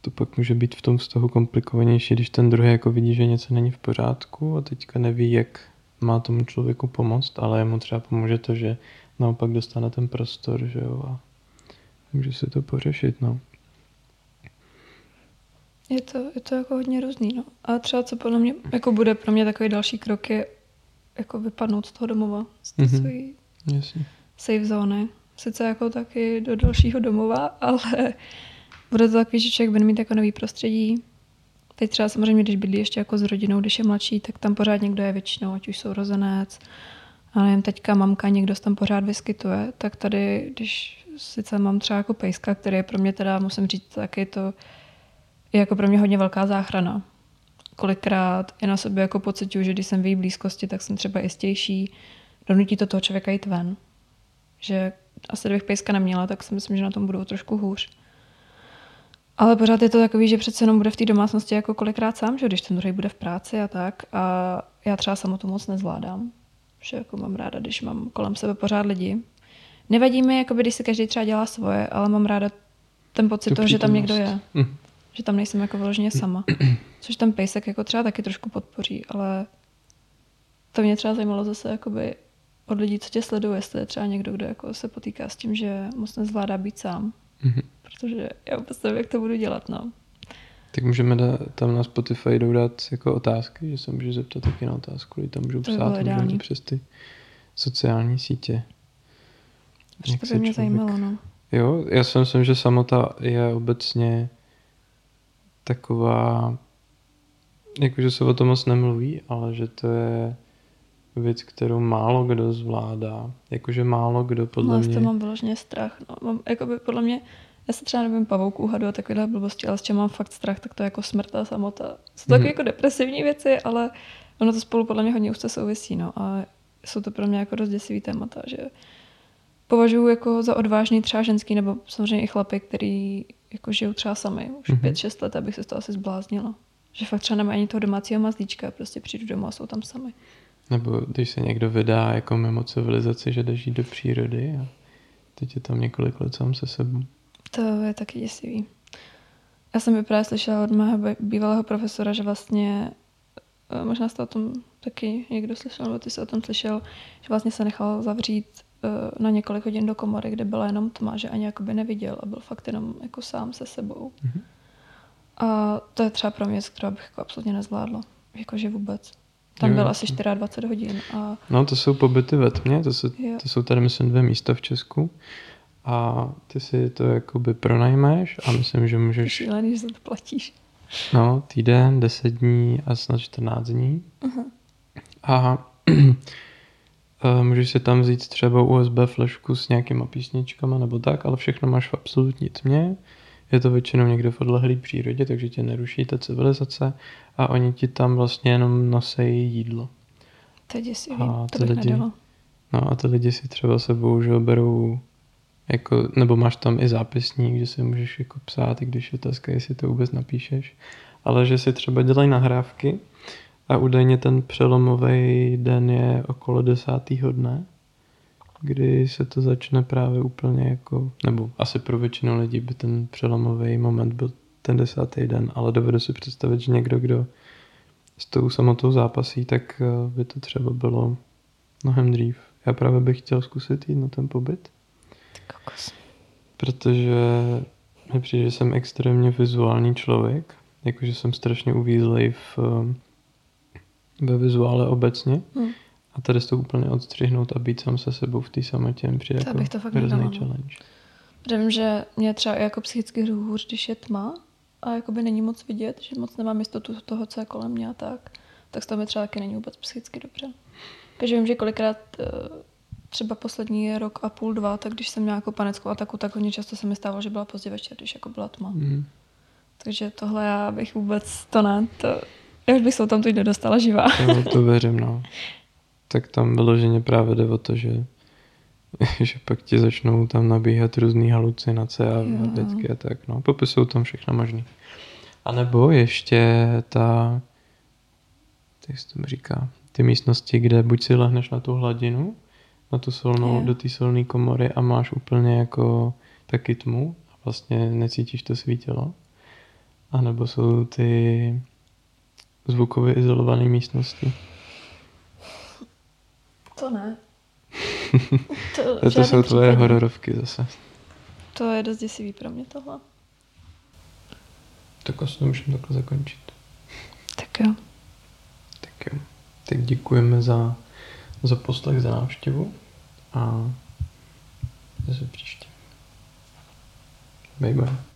to pak může být v tom vztahu komplikovanější, když ten druhý jako vidí, že něco není v pořádku a teďka neví, jak má tomu člověku pomoct, ale jemu třeba pomůže to, že naopak dostane ten prostor, že jo, a může se to pořešit, no. Je to, je to jako hodně různý, no. A třeba co podle mě, jako bude pro mě takový další krok je jako vypadnout z toho domova, z té mm-hmm. svojí safe zóny. Sice jako taky do dalšího domova, [laughs] ale bude to takový, že člověk bude mít jako nový prostředí. Teď třeba samozřejmě, když bydlí ještě jako s rodinou, když je mladší, tak tam pořád někdo je většinou, ať už sourozenec, a nevím, teďka mamka, někdo se tam pořád vyskytuje, tak tady, když sice mám třeba jako pejska, který je pro mě teda, musím říct, taky to je jako pro mě hodně velká záchrana, kolikrát i na sobě jako pocituju, že když jsem v její blízkosti, tak jsem třeba jistější. Donutí to toho člověka jít ven. Že asi kdybych pejska neměla, tak si myslím, že na tom budou trošku hůř. Ale pořád je to takový, že přece jenom bude v té domácnosti jako kolikrát sám, že když ten druhý bude v práci a tak. A já třeba samotu moc nezvládám. Že jako mám ráda, když mám kolem sebe pořád lidi. Nevadí mi, jako když si každý třeba dělá svoje, ale mám ráda ten pocit toho, že tam někdo je. Mm že tam nejsem jako vyloženě sama. Což ten pejsek jako třeba taky trošku podpoří, ale to mě třeba zajímalo zase jakoby od lidí, co tě sledují, jestli je třeba někdo, kdo jako se potýká s tím, že moc nezvládá být sám. Mm-hmm. Protože já vůbec nevím, jak to budu dělat, no. Tak můžeme da, tam na Spotify dát jako otázky, že se můžeš zeptat taky na otázku, tam můžou To psát ideální. přes ty sociální sítě. Protože to by mě člověk- zajímalo, no. Jo, já si myslím, že samota je obecně taková, jakože se o tom moc nemluví, ale že to je věc, kterou málo kdo zvládá. Jakože málo kdo podle no, mě... toho mám vyloženě strach. No, mám, jakoby, podle mě, já se třeba nevím pavouků hadu a takovéhle blbosti, ale s čem mám fakt strach, tak to je jako smrt a samota. Jsou to takové jako depresivní věci, ale ono to spolu podle mě hodně úzce souvisí. No, a jsou to pro mě jako dost děsivý témata, že považuji jako za odvážný třeba ženský nebo samozřejmě i chlapy, který jako žijou třeba sami už Mhm. pět, šest let, abych se z toho asi zbláznila. Že fakt třeba nemají ani toho domácího mazlíčka, prostě přijdu domů a jsou tam sami. Nebo když se někdo vydá jako mimo civilizaci, že jde žít do přírody a teď je tam několik let sám se sebou. To je taky děsivý. Já jsem právě slyšela od mého bývalého profesora, že vlastně, eh, možná jste o tom taky někdo slyšel, nebo ty jsi o tom slyšel, že vlastně se nechal zavřít na několik hodin do komory, kde byla jenom tma, že ani jakoby neviděl a byl fakt jenom jako sám se sebou. Mhm. A to je třeba pro mě, kterou bych jako absolutně nezvládla. Jakože vůbec. Tam byl asi 24 hodin a No to jsou pobyty ve tmě, to, se, Jo. to jsou tady myslím dvě místa v Česku a ty si to jakoby pronajmeš a myslím, že můžeš šílený, že za to platíš. no týden, 10 dní a snad 14 dní a eh, [clears throat] můžeš si tam vzít třeba USB flešku s nějakýma písničkama nebo tak, ale všechno máš v absolutní tmě. Je to většinou někde v odlehlé přírodě, takže tě neruší ta civilizace a oni ti tam vlastně jenom nosejí jídlo. To je děsivý, A to ty bych lidi- nedala. No a ty lidi si třeba sebou, že berou jako, nebo máš tam i zápisník, že si můžeš jako psát, i když je otázka, jestli to vůbec napíšeš, ale že si třeba dělají nahrávky a údajně ten přelomový den je okolo desátého dne, kdy se to začne právě úplně jako, nebo asi pro většinu lidí by ten přelomový moment byl ten desátý den, ale dovedu si představit, že někdo, kdo s tou samotou zápasí, tak eh, by to třeba bylo mnohem dřív. Já právě bych chtěl zkusit jít na ten pobyt, kokos. protože mi přijde, že jsem extrémně vizuální člověk, jakože jsem strašně uvízlej v, eh, ve vizuále obecně Hm. a tady to úplně odstřihnout a být sám se sebou v té samotě mi přijde To jako bych to fakt hrozný nedala, challenge. Protože Vím, že mě třeba i jako psychicky hru hůř, když je tma a jakoby není moc vidět, že moc nemám jistotu toho, co je kolem mě a tak, tak z toho mi třeba taky není vůbec psychicky dobře. Takže vím, že kolikrát eh, třeba poslední rok a půl, dva, tak když jsem měla jako panickou ataku, tak hodně často se mi stávalo, že byla pozdě večer, když jako byla tma. Mm. Takže tohle já bych vůbec, to ne, to, já už bych se tam teď nedostala živá. To, to věřím, no. Tak tam vyloženě právě jde o to, že, [laughs] že pak ti začnou tam nabíhat různé halucinace a Jo. věcky a tak, no. Popisují tam všechno možný. A nebo ještě ta, jak se tomu říká, ty místnosti, kde buď si lehneš na tu hladinu, na tu solnou, Jo. do té solné komory a máš úplně jako taky tmu a vlastně necítíš to svítilo. A nebo jsou ty zvukově izolované místnosti. To ne. [laughs] To, To jsou tvoje hororovky zase. To je dost děsivý pro mě tohle. Tak asi můžeme takhle zakončit. Tak jo. Tak jo. Tak děkujeme za, za poslech, za návštěvu a zase příště. Bye bye.